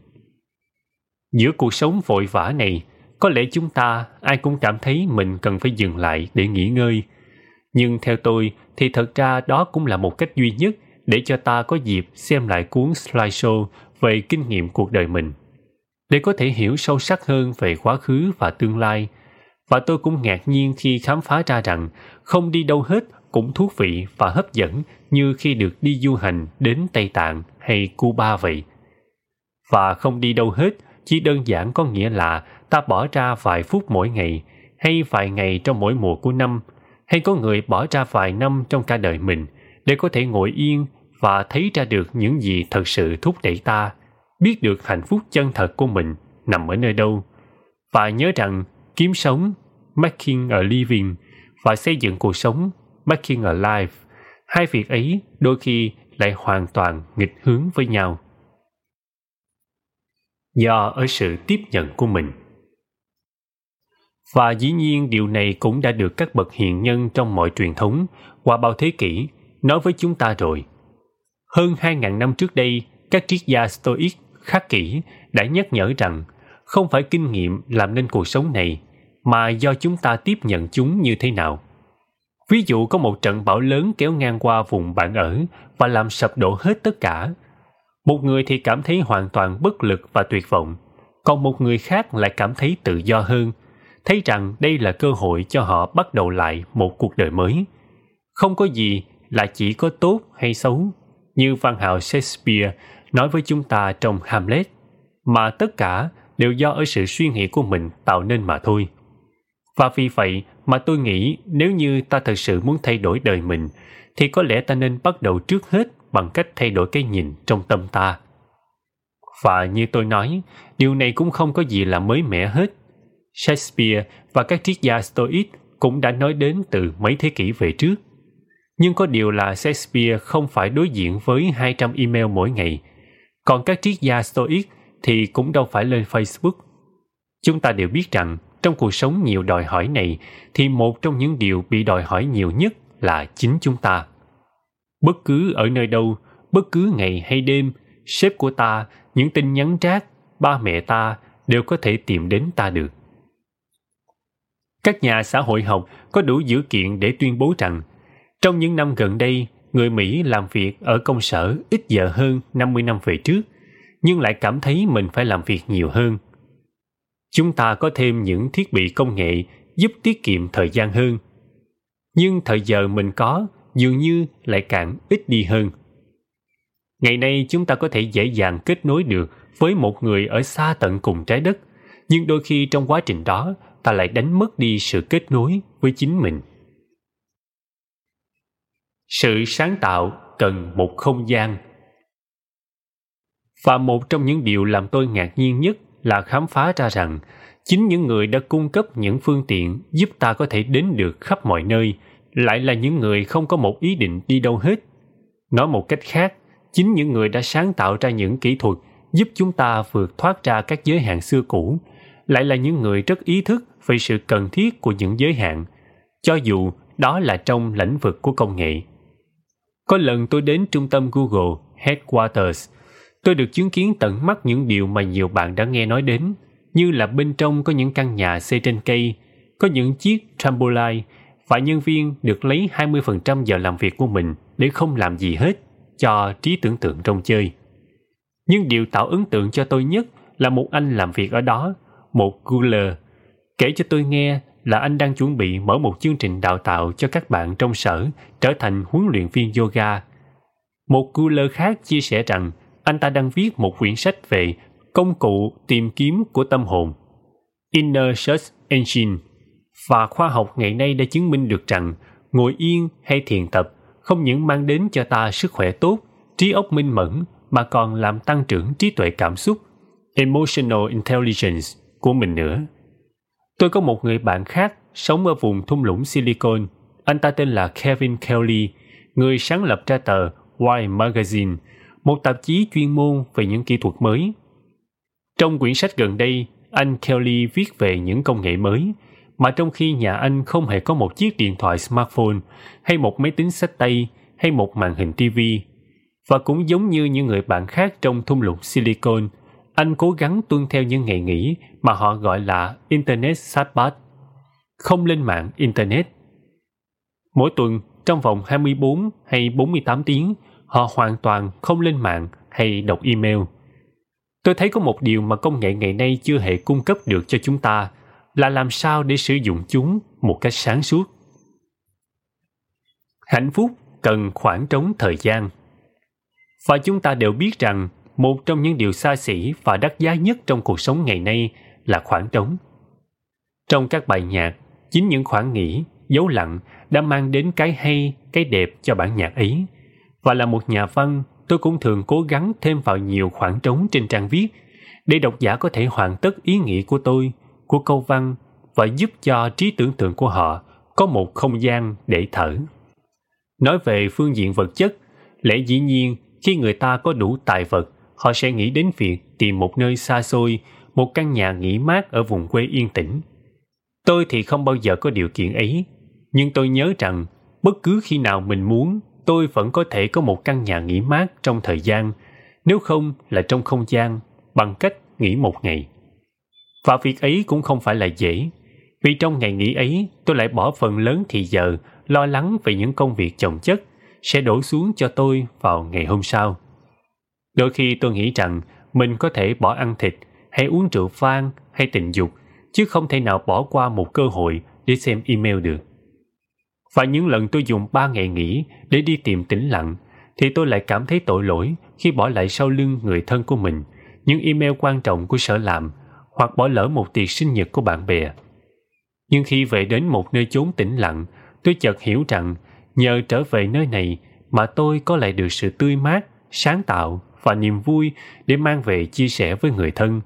Giữa cuộc sống vội vã này, có lẽ chúng ta ai cũng cảm thấy mình cần phải dừng lại để nghỉ ngơi. Nhưng theo tôi thì thật ra đó cũng là một cách duy nhất để cho ta có dịp xem lại cuốn slideshow về kinh nghiệm cuộc đời mình để có thể hiểu sâu sắc hơn về quá khứ và tương lai và tôi cũng ngạc nhiên khi khám phá ra rằng không đi đâu hết cũng thú vị và hấp dẫn như khi được đi du hành đến Tây Tạng hay Cuba vậy. Và không đi đâu hết chỉ đơn giản có nghĩa là ta bỏ ra vài phút mỗi ngày hay vài ngày trong mỗi mùa của năm, hay có người bỏ ra vài năm trong cả đời mình để có thể ngồi yên và thấy ra được những gì thật sự thúc đẩy ta biết được hạnh phúc chân thật của mình nằm ở nơi đâu. Và nhớ rằng kiếm sống making a living và xây dựng cuộc sống making a life hai việc ấy đôi khi lại hoàn toàn nghịch hướng với nhau. Do ở sự tiếp nhận của mình. Và dĩ nhiên điều này cũng đã được các bậc hiền nhân trong mọi truyền thống qua bao thế kỷ nói với chúng ta rồi. Hơn 2.000 năm trước đây, các triết gia Stoic khắc kỷ đã nhắc nhở rằng không phải kinh nghiệm làm nên cuộc sống này mà do chúng ta tiếp nhận chúng như thế nào. Ví dụ có một trận bão lớn kéo ngang qua vùng bạn ở và làm sập đổ hết tất cả. Một người thì cảm thấy hoàn toàn bất lực và tuyệt vọng, còn một người khác lại cảm thấy tự do hơn, thấy rằng đây là cơ hội cho họ bắt đầu lại một cuộc đời mới. Không có gì là chỉ có tốt hay xấu, như văn hào Shakespeare nói với chúng ta trong Hamlet, mà tất cả đều do ở sự suy nghĩ của mình tạo nên mà thôi. Và vì vậy mà tôi nghĩ nếu như ta thật sự muốn thay đổi đời mình, thì có lẽ ta nên bắt đầu trước hết bằng cách thay đổi cái nhìn trong tâm ta. Và như tôi nói, điều này cũng không có gì là mới mẻ hết. Shakespeare và các triết gia Stoic cũng đã nói đến từ mấy thế kỷ về trước. Nhưng có điều là Shakespeare không phải đối diện với 200 email mỗi ngày còn các triết gia Stoic thì cũng đâu phải lên Facebook. Chúng ta đều biết rằng trong cuộc sống nhiều đòi hỏi này thì một trong những điều bị đòi hỏi nhiều nhất là chính chúng ta. Bất cứ ở nơi đâu, bất cứ ngày hay đêm, sếp của ta, những tin nhắn rác, ba mẹ ta đều có thể tìm đến ta được. Các nhà xã hội học có đủ dữ kiện để tuyên bố rằng trong những năm gần đây, người Mỹ làm việc ở công sở ít giờ hơn 50 năm về trước, nhưng lại cảm thấy mình phải làm việc nhiều hơn. Chúng ta có thêm những thiết bị công nghệ giúp tiết kiệm thời gian hơn. Nhưng thời giờ mình có dường như lại càng ít đi hơn. Ngày nay chúng ta có thể dễ dàng kết nối được với một người ở xa tận cùng trái đất, nhưng đôi khi trong quá trình đó ta lại đánh mất đi sự kết nối với chính mình sự sáng tạo cần một không gian. Và một trong những điều làm tôi ngạc nhiên nhất là khám phá ra rằng, chính những người đã cung cấp những phương tiện giúp ta có thể đến được khắp mọi nơi lại là những người không có một ý định đi đâu hết. Nói một cách khác, chính những người đã sáng tạo ra những kỹ thuật giúp chúng ta vượt thoát ra các giới hạn xưa cũ lại là những người rất ý thức về sự cần thiết của những giới hạn, cho dù đó là trong lĩnh vực của công nghệ có lần tôi đến trung tâm google headquarters tôi được chứng kiến tận mắt những điều mà nhiều bạn đã nghe nói đến như là bên trong có những căn nhà xây trên cây có những chiếc trampoline và nhân viên được lấy 20% giờ làm việc của mình để không làm gì hết cho trí tưởng tượng trong chơi. Nhưng điều tạo ấn tượng cho tôi nhất là một anh làm việc ở đó, một Guler, kể cho tôi nghe là anh đang chuẩn bị mở một chương trình đào tạo cho các bạn trong sở trở thành huấn luyện viên yoga. Một Guler khác chia sẻ rằng anh ta đang viết một quyển sách về công cụ tìm kiếm của tâm hồn Inner Search Engine và khoa học ngày nay đã chứng minh được rằng ngồi yên hay thiền tập không những mang đến cho ta sức khỏe tốt, trí óc minh mẫn mà còn làm tăng trưởng trí tuệ cảm xúc, emotional intelligence của mình nữa. Tôi có một người bạn khác sống ở vùng thung lũng Silicon. Anh ta tên là Kevin Kelly, người sáng lập ra tờ Why Magazine, một tạp chí chuyên môn về những kỹ thuật mới. Trong quyển sách gần đây, anh Kelly viết về những công nghệ mới, mà trong khi nhà anh không hề có một chiếc điện thoại smartphone hay một máy tính sách tay hay một màn hình TV. Và cũng giống như những người bạn khác trong thung lũng Silicon, anh cố gắng tuân theo những ngày nghỉ mà họ gọi là Internet Sabbath, không lên mạng Internet. Mỗi tuần, trong vòng 24 hay 48 tiếng, họ hoàn toàn không lên mạng hay đọc email. Tôi thấy có một điều mà công nghệ ngày nay chưa hề cung cấp được cho chúng ta – là làm sao để sử dụng chúng một cách sáng suốt hạnh phúc cần khoảng trống thời gian và chúng ta đều biết rằng một trong những điều xa xỉ và đắt giá nhất trong cuộc sống ngày nay là khoảng trống trong các bài nhạc chính những khoảng nghỉ dấu lặng đã mang đến cái hay cái đẹp cho bản nhạc ấy và là một nhà văn tôi cũng thường cố gắng thêm vào nhiều khoảng trống trên trang viết để độc giả có thể hoàn tất ý nghĩa của tôi của câu văn và giúp cho trí tưởng tượng của họ có một không gian để thở. Nói về phương diện vật chất, lẽ dĩ nhiên khi người ta có đủ tài vật, họ sẽ nghĩ đến việc tìm một nơi xa xôi, một căn nhà nghỉ mát ở vùng quê yên tĩnh. Tôi thì không bao giờ có điều kiện ấy, nhưng tôi nhớ rằng bất cứ khi nào mình muốn, tôi vẫn có thể có một căn nhà nghỉ mát trong thời gian, nếu không là trong không gian, bằng cách nghỉ một ngày. Và việc ấy cũng không phải là dễ, vì trong ngày nghỉ ấy tôi lại bỏ phần lớn thì giờ lo lắng về những công việc chồng chất sẽ đổ xuống cho tôi vào ngày hôm sau. Đôi khi tôi nghĩ rằng mình có thể bỏ ăn thịt hay uống rượu vang hay tình dục chứ không thể nào bỏ qua một cơ hội để xem email được. Và những lần tôi dùng ba ngày nghỉ để đi tìm tĩnh lặng thì tôi lại cảm thấy tội lỗi khi bỏ lại sau lưng người thân của mình những email quan trọng của sở làm hoặc bỏ lỡ một tiệc sinh nhật của bạn bè. Nhưng khi về đến một nơi chốn tĩnh lặng, tôi chợt hiểu rằng nhờ trở về nơi này mà tôi có lại được sự tươi mát, sáng tạo và niềm vui để mang về chia sẻ với người thân,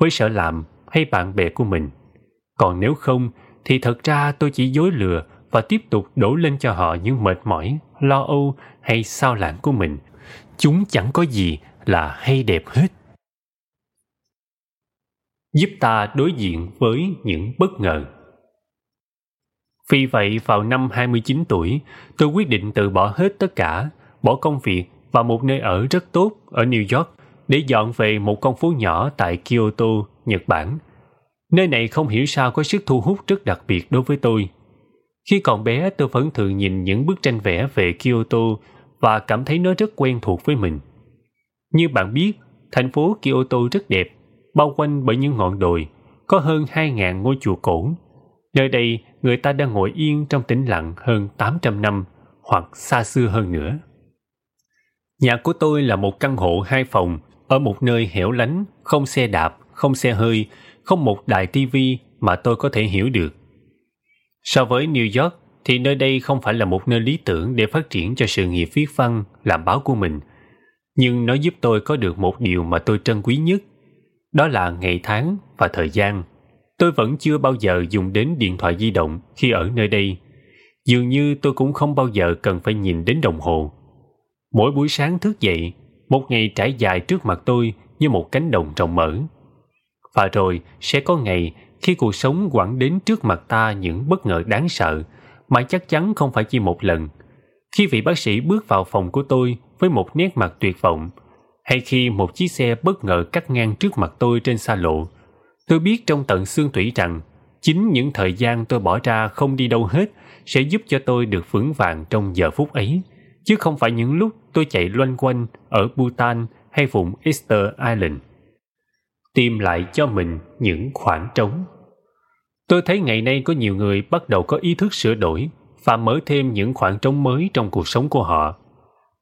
với sở làm hay bạn bè của mình. Còn nếu không, thì thật ra tôi chỉ dối lừa và tiếp tục đổ lên cho họ những mệt mỏi, lo âu hay sao lãng của mình. Chúng chẳng có gì là hay đẹp hết giúp ta đối diện với những bất ngờ. Vì vậy, vào năm 29 tuổi, tôi quyết định từ bỏ hết tất cả, bỏ công việc và một nơi ở rất tốt ở New York để dọn về một con phố nhỏ tại Kyoto, Nhật Bản. Nơi này không hiểu sao có sức thu hút rất đặc biệt đối với tôi. Khi còn bé, tôi vẫn thường nhìn những bức tranh vẽ về Kyoto và cảm thấy nó rất quen thuộc với mình. Như bạn biết, thành phố Kyoto rất đẹp bao quanh bởi những ngọn đồi, có hơn 2.000 ngôi chùa cổ. Nơi đây, người ta đang ngồi yên trong tĩnh lặng hơn 800 năm, hoặc xa xưa hơn nữa. Nhà của tôi là một căn hộ hai phòng, ở một nơi hẻo lánh, không xe đạp, không xe hơi, không một đài tivi mà tôi có thể hiểu được. So với New York, thì nơi đây không phải là một nơi lý tưởng để phát triển cho sự nghiệp viết văn, làm báo của mình. Nhưng nó giúp tôi có được một điều mà tôi trân quý nhất, đó là ngày tháng và thời gian tôi vẫn chưa bao giờ dùng đến điện thoại di động khi ở nơi đây. Dường như tôi cũng không bao giờ cần phải nhìn đến đồng hồ. Mỗi buổi sáng thức dậy, một ngày trải dài trước mặt tôi như một cánh đồng rộng mở. Và rồi sẽ có ngày khi cuộc sống quẳng đến trước mặt ta những bất ngờ đáng sợ mà chắc chắn không phải chỉ một lần. Khi vị bác sĩ bước vào phòng của tôi với một nét mặt tuyệt vọng, hay khi một chiếc xe bất ngờ cắt ngang trước mặt tôi trên xa lộ, tôi biết trong tận xương tủy rằng chính những thời gian tôi bỏ ra không đi đâu hết sẽ giúp cho tôi được vững vàng trong giờ phút ấy, chứ không phải những lúc tôi chạy loanh quanh ở Bhutan hay vùng Easter Island. Tìm lại cho mình những khoảng trống. Tôi thấy ngày nay có nhiều người bắt đầu có ý thức sửa đổi và mở thêm những khoảng trống mới trong cuộc sống của họ.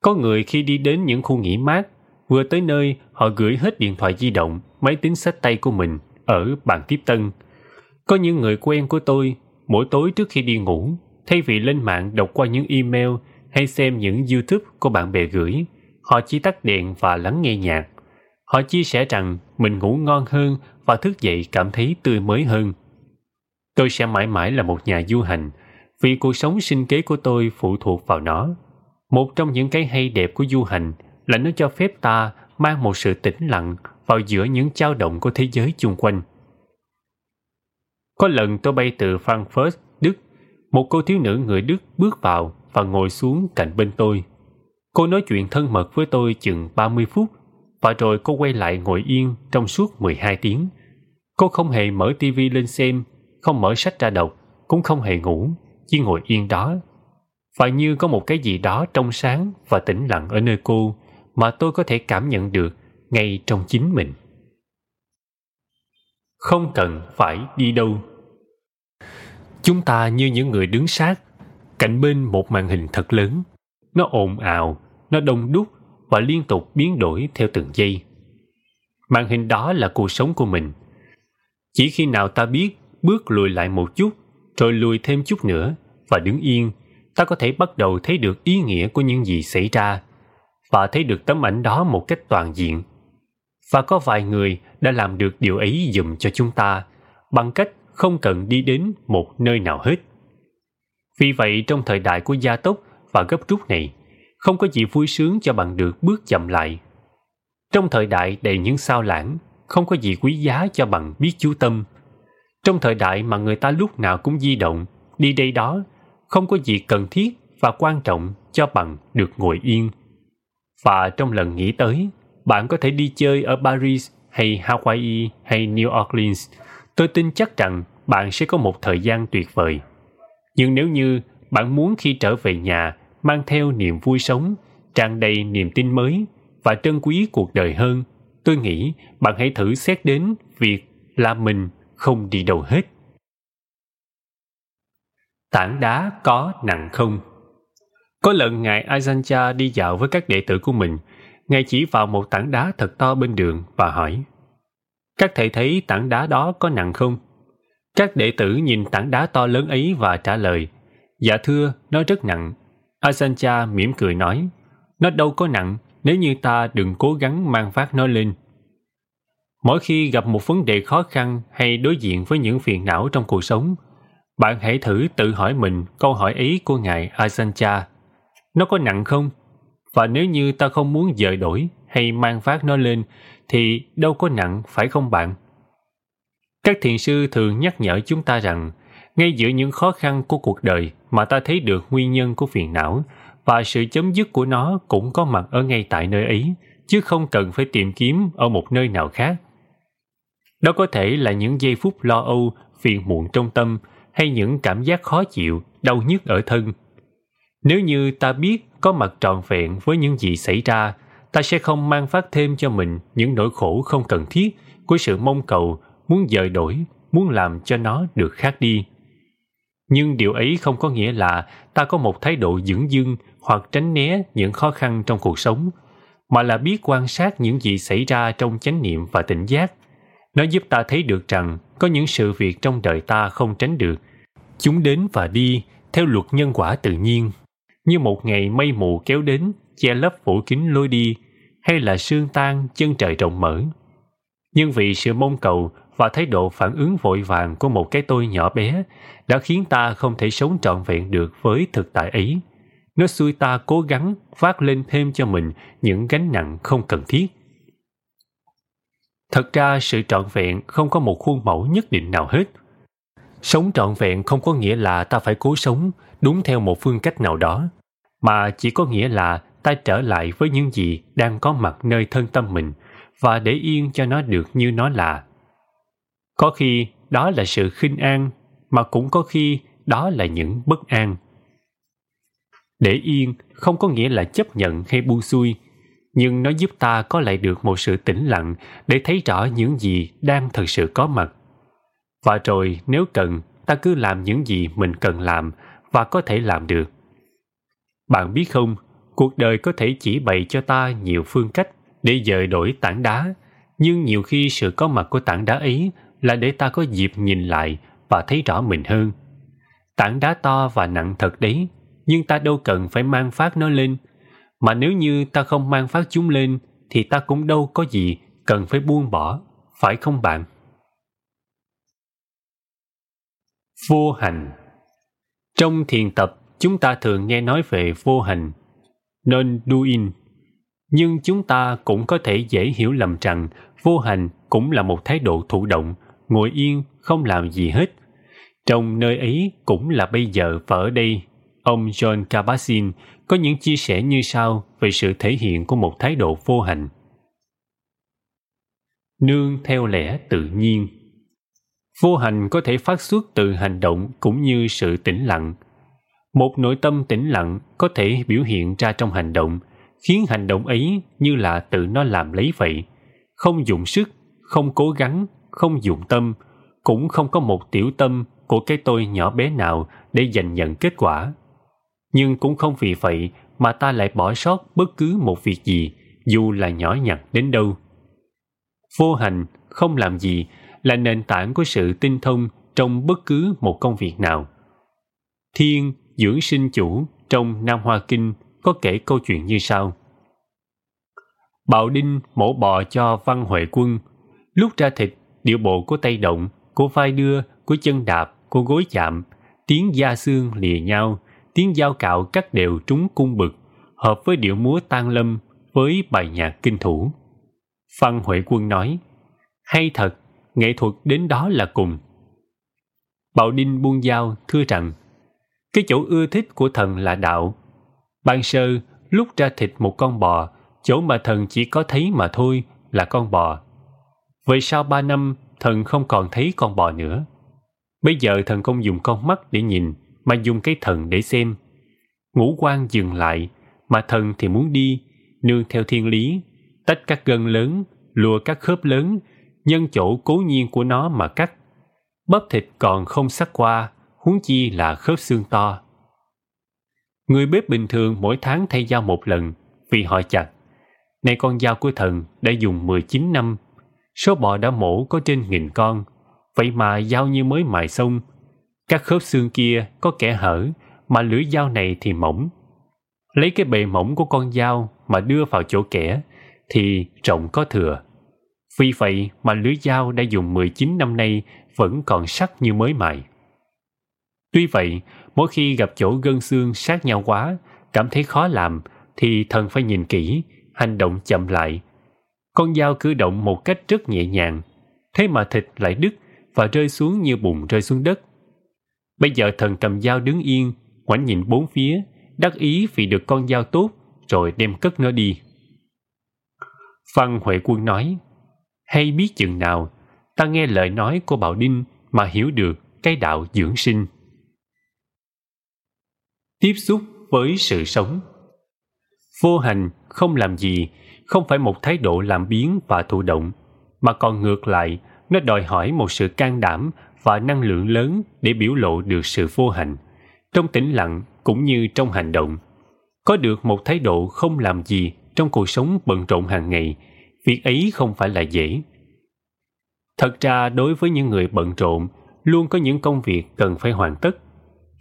Có người khi đi đến những khu nghỉ mát, vừa tới nơi họ gửi hết điện thoại di động, máy tính sách tay của mình ở bàn tiếp tân. Có những người quen của tôi, mỗi tối trước khi đi ngủ, thay vì lên mạng đọc qua những email hay xem những YouTube của bạn bè gửi, họ chỉ tắt điện và lắng nghe nhạc. Họ chia sẻ rằng mình ngủ ngon hơn và thức dậy cảm thấy tươi mới hơn. Tôi sẽ mãi mãi là một nhà du hành vì cuộc sống sinh kế của tôi phụ thuộc vào nó. Một trong những cái hay đẹp của du hành là nó cho phép ta mang một sự tĩnh lặng vào giữa những trao động của thế giới chung quanh. Có lần tôi bay từ Frankfurt, Đức, một cô thiếu nữ người Đức bước vào và ngồi xuống cạnh bên tôi. Cô nói chuyện thân mật với tôi chừng 30 phút và rồi cô quay lại ngồi yên trong suốt 12 tiếng. Cô không hề mở tivi lên xem, không mở sách ra đọc, cũng không hề ngủ, chỉ ngồi yên đó. Và như có một cái gì đó trong sáng và tĩnh lặng ở nơi cô mà tôi có thể cảm nhận được ngay trong chính mình. Không cần phải đi đâu. Chúng ta như những người đứng sát cạnh bên một màn hình thật lớn. Nó ồn ào, nó đông đúc và liên tục biến đổi theo từng giây. Màn hình đó là cuộc sống của mình. Chỉ khi nào ta biết bước lùi lại một chút, rồi lùi thêm chút nữa và đứng yên, ta có thể bắt đầu thấy được ý nghĩa của những gì xảy ra và thấy được tấm ảnh đó một cách toàn diện. Và có vài người đã làm được điều ấy dùm cho chúng ta bằng cách không cần đi đến một nơi nào hết. Vì vậy trong thời đại của gia tốc và gấp rút này, không có gì vui sướng cho bằng được bước chậm lại. Trong thời đại đầy những sao lãng, không có gì quý giá cho bằng biết chú tâm. Trong thời đại mà người ta lúc nào cũng di động, đi đây đó, không có gì cần thiết và quan trọng cho bằng được ngồi yên. Và trong lần nghĩ tới, bạn có thể đi chơi ở Paris hay Hawaii hay New Orleans. Tôi tin chắc rằng bạn sẽ có một thời gian tuyệt vời. Nhưng nếu như bạn muốn khi trở về nhà mang theo niềm vui sống, tràn đầy niềm tin mới và trân quý cuộc đời hơn, tôi nghĩ bạn hãy thử xét đến việc là mình không đi đâu hết. Tảng đá có nặng không? Có lần Ngài Ajahn đi dạo với các đệ tử của mình, Ngài chỉ vào một tảng đá thật to bên đường và hỏi Các thầy thấy tảng đá đó có nặng không? Các đệ tử nhìn tảng đá to lớn ấy và trả lời Dạ thưa, nó rất nặng. Asancha mỉm cười nói Nó đâu có nặng nếu như ta đừng cố gắng mang vác nó lên. Mỗi khi gặp một vấn đề khó khăn hay đối diện với những phiền não trong cuộc sống, bạn hãy thử tự hỏi mình câu hỏi ấy của Ngài Asancha. Nó có nặng không? Và nếu như ta không muốn dời đổi hay mang vác nó lên thì đâu có nặng phải không bạn? Các thiền sư thường nhắc nhở chúng ta rằng ngay giữa những khó khăn của cuộc đời mà ta thấy được nguyên nhân của phiền não và sự chấm dứt của nó cũng có mặt ở ngay tại nơi ấy chứ không cần phải tìm kiếm ở một nơi nào khác. Đó có thể là những giây phút lo âu, phiền muộn trong tâm hay những cảm giác khó chịu, đau nhức ở thân. Nếu như ta biết có mặt trọn vẹn với những gì xảy ra, ta sẽ không mang phát thêm cho mình những nỗi khổ không cần thiết của sự mong cầu, muốn dời đổi, muốn làm cho nó được khác đi. Nhưng điều ấy không có nghĩa là ta có một thái độ dửng dưng hoặc tránh né những khó khăn trong cuộc sống, mà là biết quan sát những gì xảy ra trong chánh niệm và tỉnh giác. Nó giúp ta thấy được rằng có những sự việc trong đời ta không tránh được. Chúng đến và đi theo luật nhân quả tự nhiên như một ngày mây mù kéo đến che lấp phủ kín lối đi hay là sương tan chân trời rộng mở nhưng vì sự mong cầu và thái độ phản ứng vội vàng của một cái tôi nhỏ bé đã khiến ta không thể sống trọn vẹn được với thực tại ấy. Nó xui ta cố gắng vác lên thêm cho mình những gánh nặng không cần thiết. Thật ra sự trọn vẹn không có một khuôn mẫu nhất định nào hết. Sống trọn vẹn không có nghĩa là ta phải cố sống đúng theo một phương cách nào đó, mà chỉ có nghĩa là ta trở lại với những gì đang có mặt nơi thân tâm mình và để yên cho nó được như nó là. Có khi đó là sự khinh an, mà cũng có khi đó là những bất an. Để yên không có nghĩa là chấp nhận hay buông xuôi, nhưng nó giúp ta có lại được một sự tĩnh lặng để thấy rõ những gì đang thật sự có mặt. Và rồi nếu cần, ta cứ làm những gì mình cần làm và có thể làm được. Bạn biết không, cuộc đời có thể chỉ bày cho ta nhiều phương cách để dời đổi tảng đá, nhưng nhiều khi sự có mặt của tảng đá ấy là để ta có dịp nhìn lại và thấy rõ mình hơn. Tảng đá to và nặng thật đấy, nhưng ta đâu cần phải mang phát nó lên. Mà nếu như ta không mang phát chúng lên, thì ta cũng đâu có gì cần phải buông bỏ, phải không bạn? Vô hành Trong thiền tập, chúng ta thường nghe nói về vô hành, non doing. Nhưng chúng ta cũng có thể dễ hiểu lầm rằng vô hành cũng là một thái độ thụ động, ngồi yên, không làm gì hết. Trong nơi ấy cũng là bây giờ và ở đây, ông John Kabat-Zinn có những chia sẻ như sau về sự thể hiện của một thái độ vô hành. Nương theo lẽ tự nhiên Vô hành có thể phát xuất từ hành động cũng như sự tĩnh lặng. Một nội tâm tĩnh lặng có thể biểu hiện ra trong hành động, khiến hành động ấy như là tự nó làm lấy vậy. Không dùng sức, không cố gắng, không dụng tâm, cũng không có một tiểu tâm của cái tôi nhỏ bé nào để giành nhận kết quả. Nhưng cũng không vì vậy mà ta lại bỏ sót bất cứ một việc gì, dù là nhỏ nhặt đến đâu. Vô hành, không làm gì là nền tảng của sự tinh thông trong bất cứ một công việc nào. Thiên, dưỡng sinh chủ trong Nam Hoa Kinh có kể câu chuyện như sau. Bạo Đinh mổ bò cho Văn Huệ Quân, lúc ra thịt điệu bộ của tay động, của vai đưa, của chân đạp, của gối chạm, tiếng da xương lìa nhau, tiếng dao cạo cắt đều trúng cung bực, hợp với điệu múa tan lâm với bài nhạc kinh thủ. Phan Huệ Quân nói, hay thật, nghệ thuật đến đó là cùng. Bảo Đinh buông dao thưa rằng, cái chỗ ưa thích của thần là đạo. Ban sơ, lúc ra thịt một con bò, chỗ mà thần chỉ có thấy mà thôi là con bò. Vậy sau ba năm, thần không còn thấy con bò nữa. Bây giờ thần không dùng con mắt để nhìn, mà dùng cái thần để xem. Ngũ quan dừng lại, mà thần thì muốn đi, nương theo thiên lý, tách các gân lớn, lùa các khớp lớn, nhân chỗ cố nhiên của nó mà cắt. Bắp thịt còn không sắc qua, huống chi là khớp xương to. Người bếp bình thường mỗi tháng thay dao một lần vì họ chặt. Này con dao của thần đã dùng 19 năm Số bò đã mổ có trên nghìn con, vậy mà dao như mới mài xong. Các khớp xương kia có kẻ hở, mà lưỡi dao này thì mỏng. Lấy cái bề mỏng của con dao mà đưa vào chỗ kẻ, thì rộng có thừa. Vì vậy mà lưỡi dao đã dùng 19 năm nay vẫn còn sắc như mới mài. Tuy vậy, mỗi khi gặp chỗ gân xương sát nhau quá, cảm thấy khó làm, thì thần phải nhìn kỹ, hành động chậm lại, con dao cử động một cách rất nhẹ nhàng, thế mà thịt lại đứt và rơi xuống như bùn rơi xuống đất. Bây giờ thần cầm dao đứng yên, ngoảnh nhìn bốn phía, đắc ý vì được con dao tốt, rồi đem cất nó đi. Phan Huệ Quân nói, hay biết chừng nào, ta nghe lời nói của Bảo Đinh mà hiểu được cái đạo dưỡng sinh. Tiếp xúc với sự sống Vô hành không làm gì không phải một thái độ làm biến và thụ động, mà còn ngược lại, nó đòi hỏi một sự can đảm và năng lượng lớn để biểu lộ được sự vô hành, trong tĩnh lặng cũng như trong hành động. Có được một thái độ không làm gì trong cuộc sống bận rộn hàng ngày, việc ấy không phải là dễ. Thật ra đối với những người bận rộn, luôn có những công việc cần phải hoàn tất.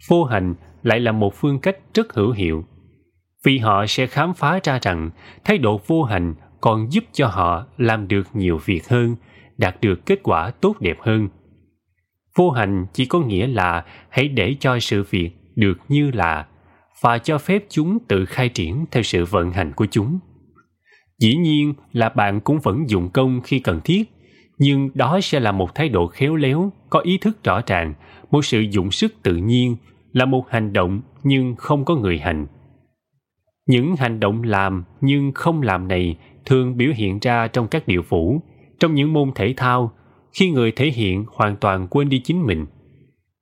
Vô hành lại là một phương cách rất hữu hiệu vì họ sẽ khám phá ra rằng thái độ vô hành còn giúp cho họ làm được nhiều việc hơn đạt được kết quả tốt đẹp hơn. Vô hành chỉ có nghĩa là hãy để cho sự việc được như là và cho phép chúng tự khai triển theo sự vận hành của chúng. Dĩ nhiên là bạn cũng vẫn dụng công khi cần thiết, nhưng đó sẽ là một thái độ khéo léo, có ý thức rõ ràng, một sự dụng sức tự nhiên, là một hành động nhưng không có người hành. Những hành động làm nhưng không làm này thường biểu hiện ra trong các điệu phủ, trong những môn thể thao, khi người thể hiện hoàn toàn quên đi chính mình.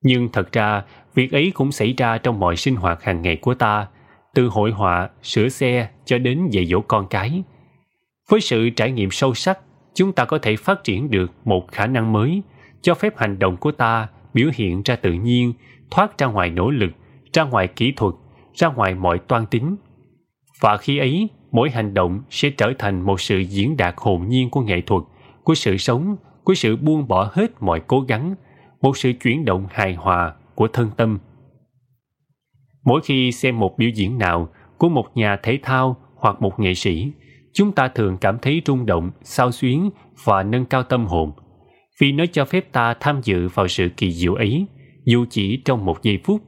Nhưng thật ra, việc ấy cũng xảy ra trong mọi sinh hoạt hàng ngày của ta, từ hội họa, sửa xe cho đến dạy dỗ con cái. Với sự trải nghiệm sâu sắc, chúng ta có thể phát triển được một khả năng mới, cho phép hành động của ta biểu hiện ra tự nhiên, thoát ra ngoài nỗ lực, ra ngoài kỹ thuật, ra ngoài mọi toan tính. Và khi ấy, mỗi hành động sẽ trở thành một sự diễn đạt hồn nhiên của nghệ thuật, của sự sống, của sự buông bỏ hết mọi cố gắng, một sự chuyển động hài hòa của thân tâm. Mỗi khi xem một biểu diễn nào của một nhà thể thao hoặc một nghệ sĩ, chúng ta thường cảm thấy rung động, sao xuyến và nâng cao tâm hồn, vì nó cho phép ta tham dự vào sự kỳ diệu ấy, dù chỉ trong một giây phút.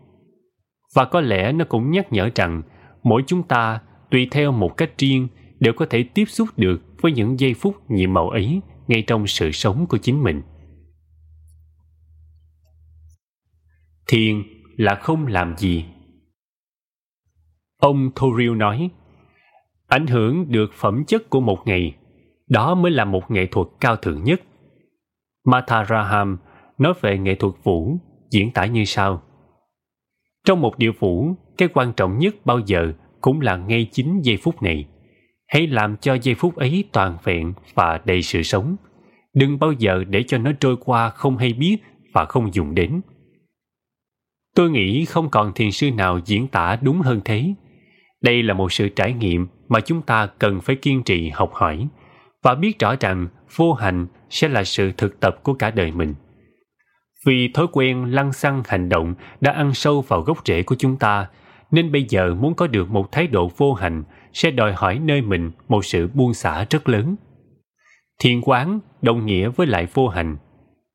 Và có lẽ nó cũng nhắc nhở rằng mỗi chúng ta tùy theo một cách riêng đều có thể tiếp xúc được với những giây phút nhiệm màu ấy ngay trong sự sống của chính mình. Thiền là không làm gì. Ông Thoril nói, ảnh hưởng được phẩm chất của một ngày, đó mới là một nghệ thuật cao thượng nhất. Matharaham nói về nghệ thuật vũ diễn tả như sau. Trong một điệu vũ, cái quan trọng nhất bao giờ cũng là ngay chính giây phút này. Hãy làm cho giây phút ấy toàn vẹn và đầy sự sống. Đừng bao giờ để cho nó trôi qua không hay biết và không dùng đến. Tôi nghĩ không còn thiền sư nào diễn tả đúng hơn thế. Đây là một sự trải nghiệm mà chúng ta cần phải kiên trì học hỏi và biết rõ rằng vô hành sẽ là sự thực tập của cả đời mình. Vì thói quen lăng xăng hành động đã ăn sâu vào gốc rễ của chúng ta, nên bây giờ muốn có được một thái độ vô hành sẽ đòi hỏi nơi mình một sự buông xả rất lớn. Thiền quán đồng nghĩa với lại vô hành.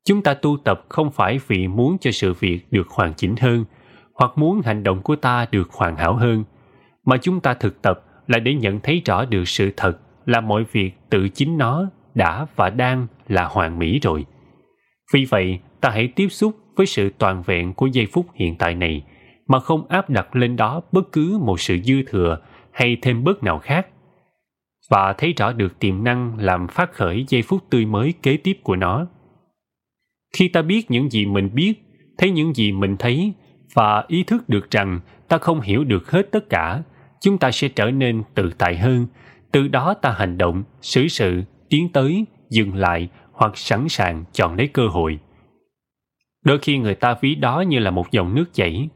Chúng ta tu tập không phải vì muốn cho sự việc được hoàn chỉnh hơn, hoặc muốn hành động của ta được hoàn hảo hơn, mà chúng ta thực tập là để nhận thấy rõ được sự thật là mọi việc tự chính nó đã và đang là hoàn mỹ rồi. Vì vậy, ta hãy tiếp xúc với sự toàn vẹn của giây phút hiện tại này mà không áp đặt lên đó bất cứ một sự dư thừa hay thêm bớt nào khác và thấy rõ được tiềm năng làm phát khởi giây phút tươi mới kế tiếp của nó. Khi ta biết những gì mình biết, thấy những gì mình thấy và ý thức được rằng ta không hiểu được hết tất cả, chúng ta sẽ trở nên tự tại hơn, từ đó ta hành động, xử sự, tiến tới, dừng lại hoặc sẵn sàng chọn lấy cơ hội. Đôi khi người ta ví đó như là một dòng nước chảy.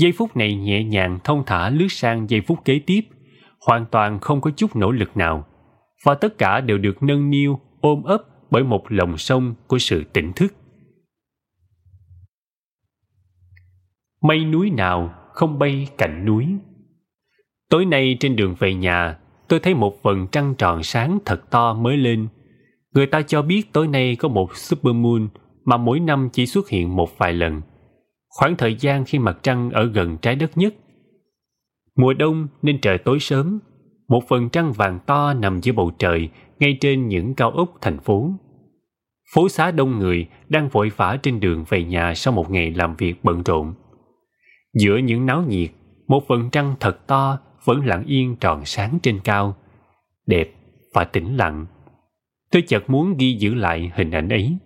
Giây phút này nhẹ nhàng thông thả lướt sang giây phút kế tiếp, hoàn toàn không có chút nỗ lực nào. Và tất cả đều được nâng niu, ôm ấp bởi một lòng sông của sự tỉnh thức. Mây núi nào không bay cạnh núi. Tối nay trên đường về nhà, tôi thấy một vầng trăng tròn sáng thật to mới lên. Người ta cho biết tối nay có một supermoon mà mỗi năm chỉ xuất hiện một vài lần. Khoảng thời gian khi mặt trăng ở gần trái đất nhất. Mùa đông nên trời tối sớm, một phần trăng vàng to nằm giữa bầu trời ngay trên những cao ốc thành phố. Phố xá đông người đang vội vã trên đường về nhà sau một ngày làm việc bận rộn. Giữa những náo nhiệt, một phần trăng thật to vẫn lặng yên tròn sáng trên cao, đẹp và tĩnh lặng. Tôi chợt muốn ghi giữ lại hình ảnh ấy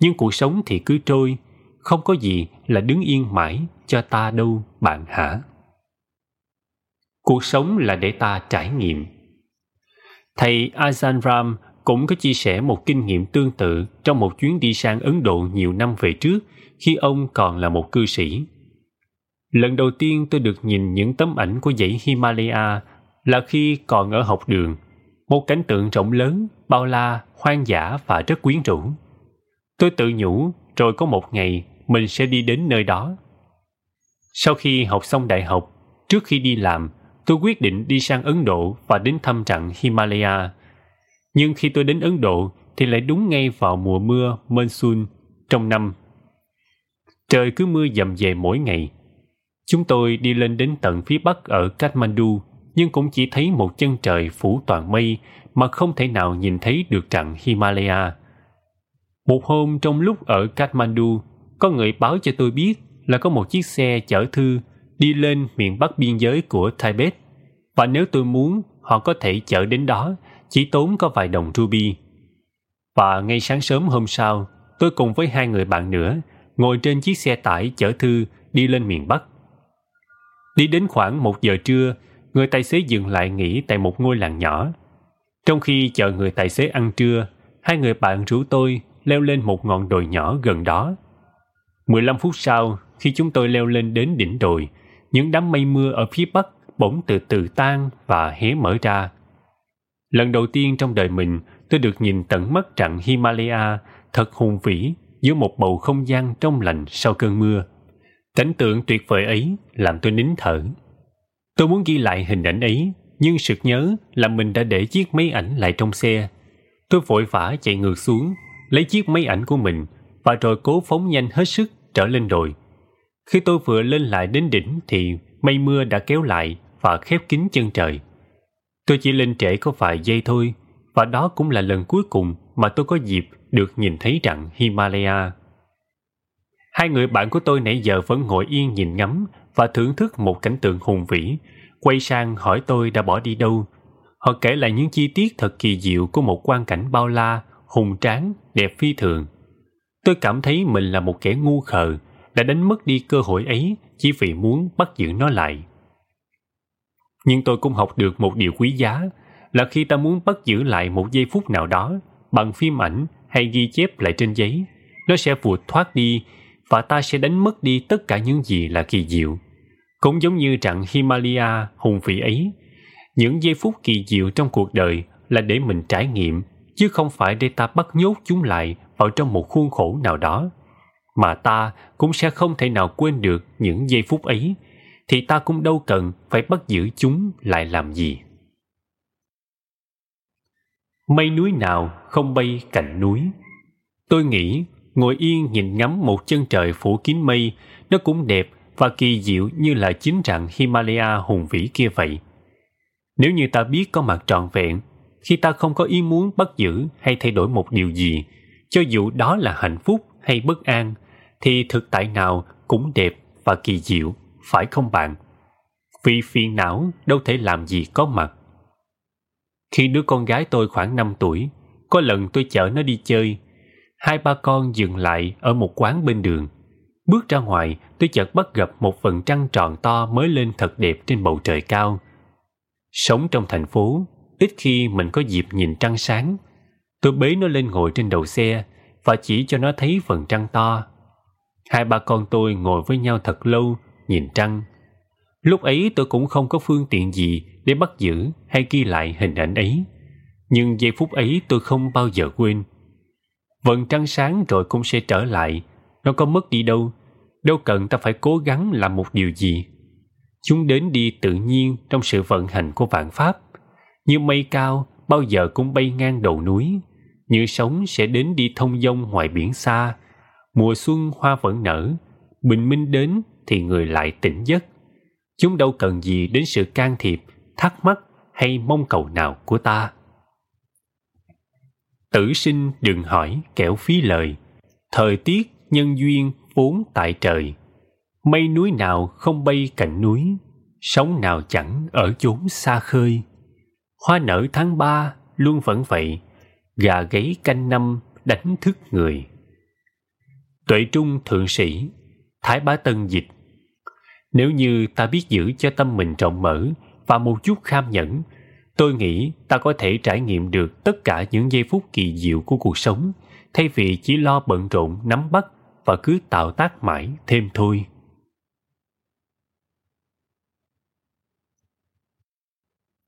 nhưng cuộc sống thì cứ trôi không có gì là đứng yên mãi cho ta đâu bạn hả cuộc sống là để ta trải nghiệm thầy Ajahn Ram cũng có chia sẻ một kinh nghiệm tương tự trong một chuyến đi sang Ấn Độ nhiều năm về trước khi ông còn là một cư sĩ. Lần đầu tiên tôi được nhìn những tấm ảnh của dãy Himalaya là khi còn ở học đường, một cảnh tượng rộng lớn, bao la, hoang dã và rất quyến rũ. Tôi tự nhủ rồi có một ngày mình sẽ đi đến nơi đó. Sau khi học xong đại học, trước khi đi làm, tôi quyết định đi sang Ấn Độ và đến thăm trạng Himalaya. Nhưng khi tôi đến Ấn Độ thì lại đúng ngay vào mùa mưa monsoon trong năm. Trời cứ mưa dầm về mỗi ngày. Chúng tôi đi lên đến tận phía bắc ở Kathmandu nhưng cũng chỉ thấy một chân trời phủ toàn mây mà không thể nào nhìn thấy được trận Himalaya. Một hôm trong lúc ở Kathmandu, có người báo cho tôi biết là có một chiếc xe chở thư đi lên miền bắc biên giới của Tibet và nếu tôi muốn họ có thể chở đến đó chỉ tốn có vài đồng ruby. Và ngay sáng sớm hôm sau, tôi cùng với hai người bạn nữa ngồi trên chiếc xe tải chở thư đi lên miền Bắc. Đi đến khoảng một giờ trưa, người tài xế dừng lại nghỉ tại một ngôi làng nhỏ. Trong khi chờ người tài xế ăn trưa, hai người bạn rủ tôi leo lên một ngọn đồi nhỏ gần đó. 15 phút sau, khi chúng tôi leo lên đến đỉnh đồi, những đám mây mưa ở phía bắc bỗng từ từ tan và hé mở ra. Lần đầu tiên trong đời mình, tôi được nhìn tận mắt trận Himalaya thật hùng vĩ giữa một bầu không gian trong lành sau cơn mưa. Cảnh tượng tuyệt vời ấy làm tôi nín thở. Tôi muốn ghi lại hình ảnh ấy, nhưng sực nhớ là mình đã để chiếc máy ảnh lại trong xe. Tôi vội vã chạy ngược xuống, lấy chiếc máy ảnh của mình và rồi cố phóng nhanh hết sức trở lên đồi. Khi tôi vừa lên lại đến đỉnh thì mây mưa đã kéo lại và khép kín chân trời. Tôi chỉ lên trễ có vài giây thôi và đó cũng là lần cuối cùng mà tôi có dịp được nhìn thấy rặng Himalaya. Hai người bạn của tôi nãy giờ vẫn ngồi yên nhìn ngắm và thưởng thức một cảnh tượng hùng vĩ, quay sang hỏi tôi đã bỏ đi đâu. Họ kể lại những chi tiết thật kỳ diệu của một quang cảnh bao la, hùng tráng, đẹp phi thường. Tôi cảm thấy mình là một kẻ ngu khờ đã đánh mất đi cơ hội ấy chỉ vì muốn bắt giữ nó lại. Nhưng tôi cũng học được một điều quý giá là khi ta muốn bắt giữ lại một giây phút nào đó bằng phim ảnh hay ghi chép lại trên giấy, nó sẽ vụt thoát đi và ta sẽ đánh mất đi tất cả những gì là kỳ diệu. Cũng giống như trận Himalaya hùng vĩ ấy, những giây phút kỳ diệu trong cuộc đời là để mình trải nghiệm, chứ không phải để ta bắt nhốt chúng lại vào trong một khuôn khổ nào đó. Mà ta cũng sẽ không thể nào quên được những giây phút ấy, thì ta cũng đâu cần phải bắt giữ chúng lại làm gì. Mây núi nào không bay cạnh núi. Tôi nghĩ ngồi yên nhìn ngắm một chân trời phủ kín mây, nó cũng đẹp và kỳ diệu như là chính rặng Himalaya hùng vĩ kia vậy. Nếu như ta biết có mặt trọn vẹn, khi ta không có ý muốn bắt giữ hay thay đổi một điều gì, cho dù đó là hạnh phúc hay bất an, thì thực tại nào cũng đẹp và kỳ diệu, phải không bạn? Vì phiền não đâu thể làm gì có mặt. Khi đứa con gái tôi khoảng 5 tuổi, có lần tôi chở nó đi chơi. Hai ba con dừng lại ở một quán bên đường. Bước ra ngoài, tôi chợt bắt gặp một phần trăng tròn to mới lên thật đẹp trên bầu trời cao. Sống trong thành phố, ít khi mình có dịp nhìn trăng sáng. Tôi bế nó lên ngồi trên đầu xe và chỉ cho nó thấy phần trăng to. Hai ba con tôi ngồi với nhau thật lâu, nhìn trăng. Lúc ấy tôi cũng không có phương tiện gì để bắt giữ hay ghi lại hình ảnh ấy. Nhưng giây phút ấy tôi không bao giờ quên. Vầng trăng sáng rồi cũng sẽ trở lại. Nó có mất đi đâu. Đâu cần ta phải cố gắng làm một điều gì. Chúng đến đi tự nhiên trong sự vận hành của vạn pháp. Như mây cao bao giờ cũng bay ngang đầu núi. Như sóng sẽ đến đi thông dông ngoài biển xa. Mùa xuân hoa vẫn nở. Bình minh đến thì người lại tỉnh giấc. Chúng đâu cần gì đến sự can thiệp, thắc mắc hay mong cầu nào của ta tử sinh đừng hỏi kẻo phí lời, thời tiết nhân duyên vốn tại trời mây núi nào không bay cạnh núi, sóng nào chẳng ở chốn xa khơi hoa nở tháng ba luôn vẫn vậy gà gáy canh năm đánh thức người tuệ trung thượng sĩ thái bá tân dịch nếu như ta biết giữ cho tâm mình rộng mở và một chút kham nhẫn, tôi nghĩ ta có thể trải nghiệm được tất cả những giây phút kỳ diệu của cuộc sống, thay vì chỉ lo bận rộn nắm bắt và cứ tạo tác mãi thêm thôi.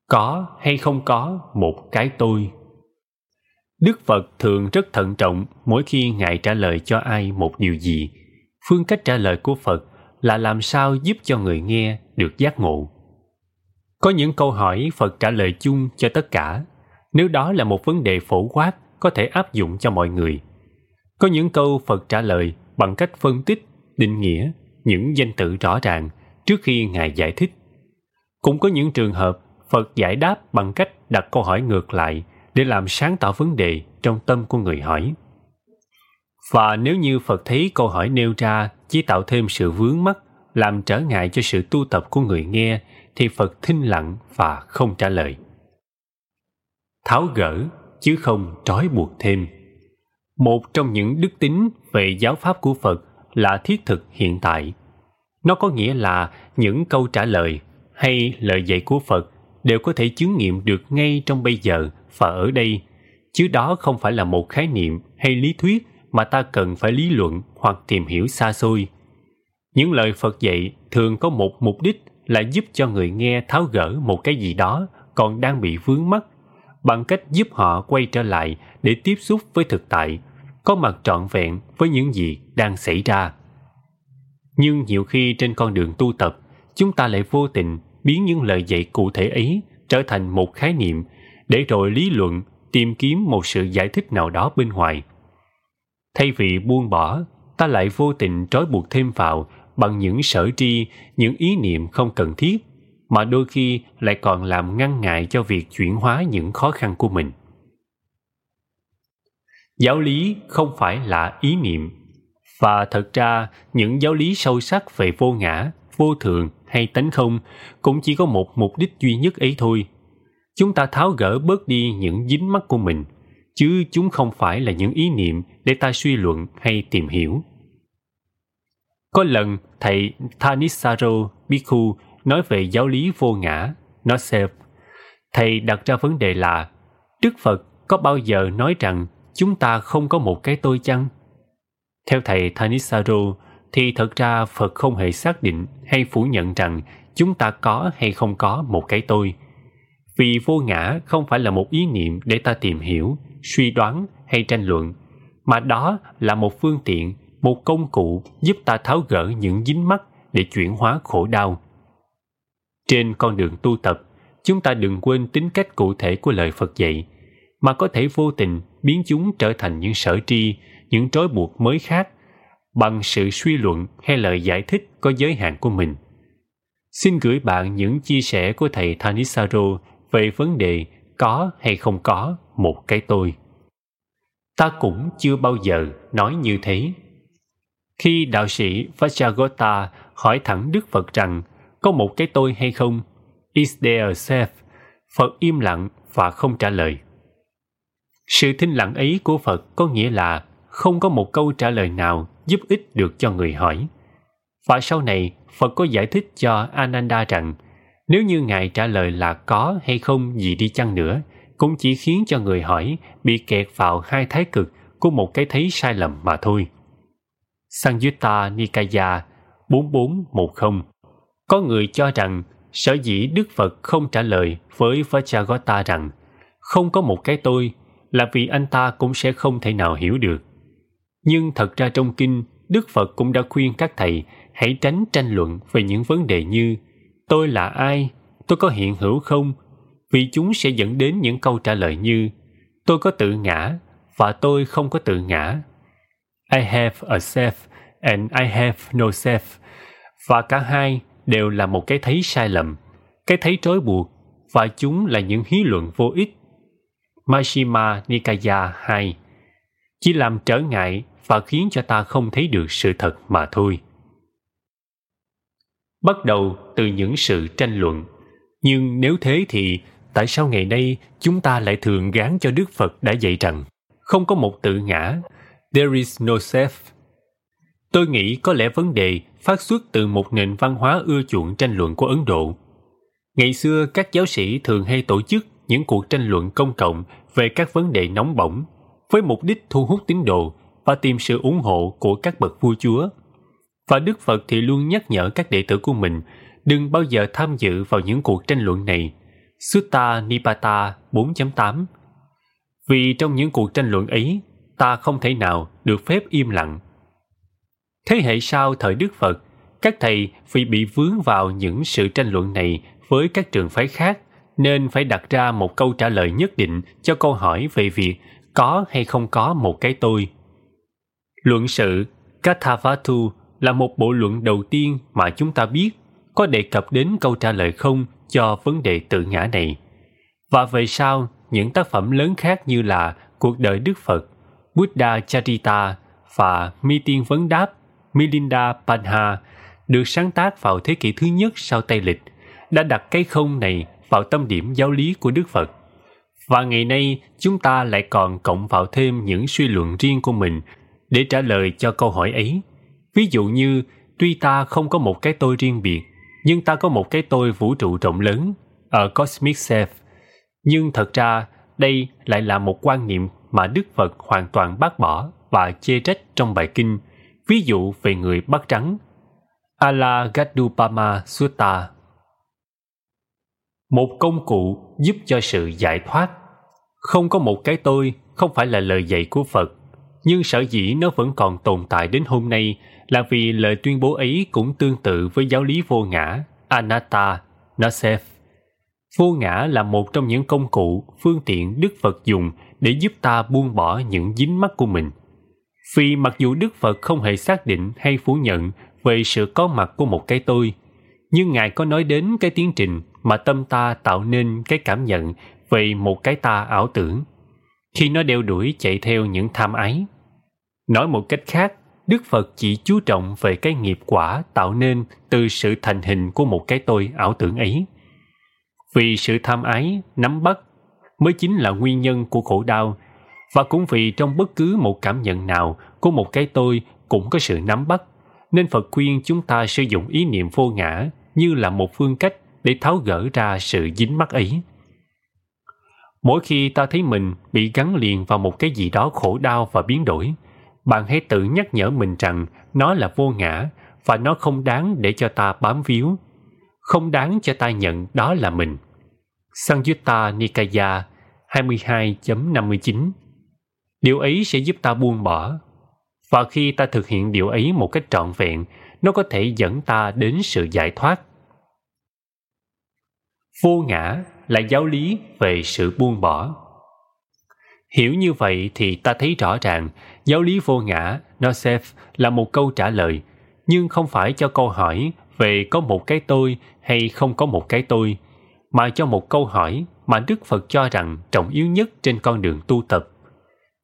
Có hay không có một cái tôi? Đức Phật thường rất thận trọng mỗi khi Ngài trả lời cho ai một điều gì. Phương cách trả lời của Phật là làm sao giúp cho người nghe được giác ngộ. Có những câu hỏi Phật trả lời chung cho tất cả. Nếu đó là một vấn đề phổ quát có thể áp dụng cho mọi người. Có những câu Phật trả lời bằng cách phân tích, định nghĩa những danh tự rõ ràng trước khi Ngài giải thích. Cũng có những trường hợp Phật giải đáp bằng cách đặt câu hỏi ngược lại để làm sáng tỏ vấn đề trong tâm của người hỏi. Và nếu như Phật thấy câu hỏi nêu ra chỉ tạo thêm sự vướng mắc, làm trở ngại cho sự tu tập của người nghe, thì Phật thinh lặng và không trả lời. Tháo gỡ, chứ không trói buộc thêm. Một trong những đức tính về giáo pháp của Phật là thiết thực hiện tại. Nó có nghĩa là những câu trả lời hay lời dạy của Phật đều có thể chứng nghiệm được ngay trong bây giờ và ở đây, chứ đó không phải là một khái niệm hay lý thuyết mà ta cần phải lý luận hoặc tìm hiểu xa xôi. Những lời Phật dạy thường có một mục đích là giúp cho người nghe tháo gỡ một cái gì đó còn đang bị vướng mắc bằng cách giúp họ quay trở lại để tiếp xúc với thực tại, có mặt trọn vẹn với những gì đang xảy ra. Nhưng nhiều khi trên con đường tu tập, chúng ta lại vô tình biến những lời dạy cụ thể ấy trở thành một khái niệm để rồi lý luận tìm kiếm một sự giải thích nào đó bên ngoài. Thay vì buông bỏ, ta lại vô tình trói buộc thêm vào bằng những sở tri, những ý niệm không cần thiết, mà đôi khi lại còn làm ngăn ngại cho việc chuyển hóa những khó khăn của mình. Giáo lý không phải là ý niệm, và thật ra những giáo lý sâu sắc về vô ngã, vô thường hay tánh không cũng chỉ có một mục đích duy nhất ấy thôi. Chúng ta tháo gỡ bớt đi những dính mắc của mình, chứ chúng không phải là những ý niệm để ta suy luận hay tìm hiểu. Có lần thầy Thanissaro Bhikkhu nói về giáo lý vô ngã, nó self Thầy đặt ra vấn đề là Đức Phật có bao giờ nói rằng chúng ta không có một cái tôi chăng? Theo thầy Thanissaro thì thật ra Phật không hề xác định hay phủ nhận rằng chúng ta có hay không có một cái tôi. Vì vô ngã không phải là một ý niệm để ta tìm hiểu, suy đoán hay tranh luận, mà đó là một phương tiện một công cụ giúp ta tháo gỡ những dính mắc để chuyển hóa khổ đau. Trên con đường tu tập, chúng ta đừng quên tính cách cụ thể của lời Phật dạy, mà có thể vô tình biến chúng trở thành những sở tri, những trói buộc mới khác, bằng sự suy luận hay lời giải thích có giới hạn của mình. Xin gửi bạn những chia sẻ của thầy Thanisaro về vấn đề có hay không có một cái tôi. Ta cũng chưa bao giờ nói như thế khi đạo sĩ Vajragota hỏi thẳng Đức Phật rằng có một cái tôi hay không, is there a self, Phật im lặng và không trả lời. Sự thinh lặng ấy của Phật có nghĩa là không có một câu trả lời nào giúp ích được cho người hỏi. Và sau này, Phật có giải thích cho Ananda rằng nếu như Ngài trả lời là có hay không gì đi chăng nữa, cũng chỉ khiến cho người hỏi bị kẹt vào hai thái cực của một cái thấy sai lầm mà thôi. Sangyutta Nikaya 4410 Có người cho rằng sở dĩ Đức Phật không trả lời với Vajragota rằng không có một cái tôi là vì anh ta cũng sẽ không thể nào hiểu được. Nhưng thật ra trong kinh, Đức Phật cũng đã khuyên các thầy hãy tránh tranh luận về những vấn đề như tôi là ai, tôi có hiện hữu không, vì chúng sẽ dẫn đến những câu trả lời như tôi có tự ngã và tôi không có tự ngã I have a self and I have no self. Và cả hai đều là một cái thấy sai lầm, cái thấy trói buộc và chúng là những hí luận vô ích. Majjhima Nikaya 2 chỉ làm trở ngại và khiến cho ta không thấy được sự thật mà thôi. Bắt đầu từ những sự tranh luận. Nhưng nếu thế thì tại sao ngày nay chúng ta lại thường gán cho Đức Phật đã dạy rằng không có một tự ngã There is no self. Tôi nghĩ có lẽ vấn đề phát xuất từ một nền văn hóa ưa chuộng tranh luận của Ấn Độ. Ngày xưa, các giáo sĩ thường hay tổ chức những cuộc tranh luận công cộng về các vấn đề nóng bỏng với mục đích thu hút tín đồ và tìm sự ủng hộ của các bậc vua chúa. Và Đức Phật thì luôn nhắc nhở các đệ tử của mình đừng bao giờ tham dự vào những cuộc tranh luận này. Sutta Nipata 4.8 Vì trong những cuộc tranh luận ấy ta không thể nào được phép im lặng. Thế hệ sau thời Đức Phật, các thầy vì bị vướng vào những sự tranh luận này với các trường phái khác nên phải đặt ra một câu trả lời nhất định cho câu hỏi về việc có hay không có một cái tôi. Luận sự Kathavatu là một bộ luận đầu tiên mà chúng ta biết có đề cập đến câu trả lời không cho vấn đề tự ngã này. Và về sau, những tác phẩm lớn khác như là Cuộc đời Đức Phật, Buddha Charita và Mi Tiên Vấn Đáp, Milinda Panha được sáng tác vào thế kỷ thứ nhất sau Tây Lịch đã đặt cái không này vào tâm điểm giáo lý của Đức Phật. Và ngày nay chúng ta lại còn cộng vào thêm những suy luận riêng của mình để trả lời cho câu hỏi ấy. Ví dụ như, tuy ta không có một cái tôi riêng biệt, nhưng ta có một cái tôi vũ trụ rộng lớn, ở Cosmic Self. Nhưng thật ra, đây lại là một quan niệm mà Đức Phật hoàn toàn bác bỏ và chê trách trong bài kinh, ví dụ về người bắt trắng. Ala Gadupama Sutta Một công cụ giúp cho sự giải thoát. Không có một cái tôi không phải là lời dạy của Phật, nhưng sở dĩ nó vẫn còn tồn tại đến hôm nay là vì lời tuyên bố ấy cũng tương tự với giáo lý vô ngã, Anatta, Nasef. Vô ngã là một trong những công cụ, phương tiện Đức Phật dùng để giúp ta buông bỏ những dính mắc của mình. Vì mặc dù Đức Phật không hề xác định hay phủ nhận về sự có mặt của một cái tôi, nhưng Ngài có nói đến cái tiến trình mà tâm ta tạo nên cái cảm nhận về một cái ta ảo tưởng khi nó đeo đuổi chạy theo những tham ái. Nói một cách khác, Đức Phật chỉ chú trọng về cái nghiệp quả tạo nên từ sự thành hình của một cái tôi ảo tưởng ấy. Vì sự tham ái, nắm bắt mới chính là nguyên nhân của khổ đau và cũng vì trong bất cứ một cảm nhận nào của một cái tôi cũng có sự nắm bắt nên Phật khuyên chúng ta sử dụng ý niệm vô ngã như là một phương cách để tháo gỡ ra sự dính mắc ấy. Mỗi khi ta thấy mình bị gắn liền vào một cái gì đó khổ đau và biến đổi, bạn hãy tự nhắc nhở mình rằng nó là vô ngã và nó không đáng để cho ta bám víu, không đáng cho ta nhận đó là mình. Sanjutta Nikaya 22.59 Điều ấy sẽ giúp ta buông bỏ. Và khi ta thực hiện điều ấy một cách trọn vẹn, nó có thể dẫn ta đến sự giải thoát. Vô ngã là giáo lý về sự buông bỏ. Hiểu như vậy thì ta thấy rõ ràng giáo lý vô ngã, Nosef, là một câu trả lời, nhưng không phải cho câu hỏi về có một cái tôi hay không có một cái tôi, mà cho một câu hỏi mà Đức Phật cho rằng trọng yếu nhất trên con đường tu tập.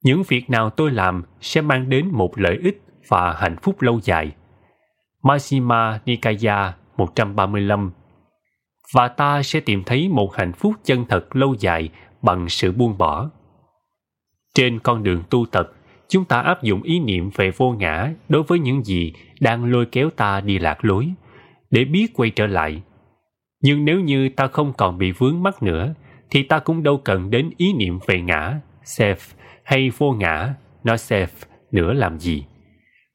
Những việc nào tôi làm sẽ mang đến một lợi ích và hạnh phúc lâu dài. Majjhima Nikaya 135 Và ta sẽ tìm thấy một hạnh phúc chân thật lâu dài bằng sự buông bỏ. Trên con đường tu tập, chúng ta áp dụng ý niệm về vô ngã đối với những gì đang lôi kéo ta đi lạc lối, để biết quay trở lại. Nhưng nếu như ta không còn bị vướng mắc nữa, thì ta cũng đâu cần đến ý niệm về ngã, self, hay vô ngã, nó self nữa làm gì.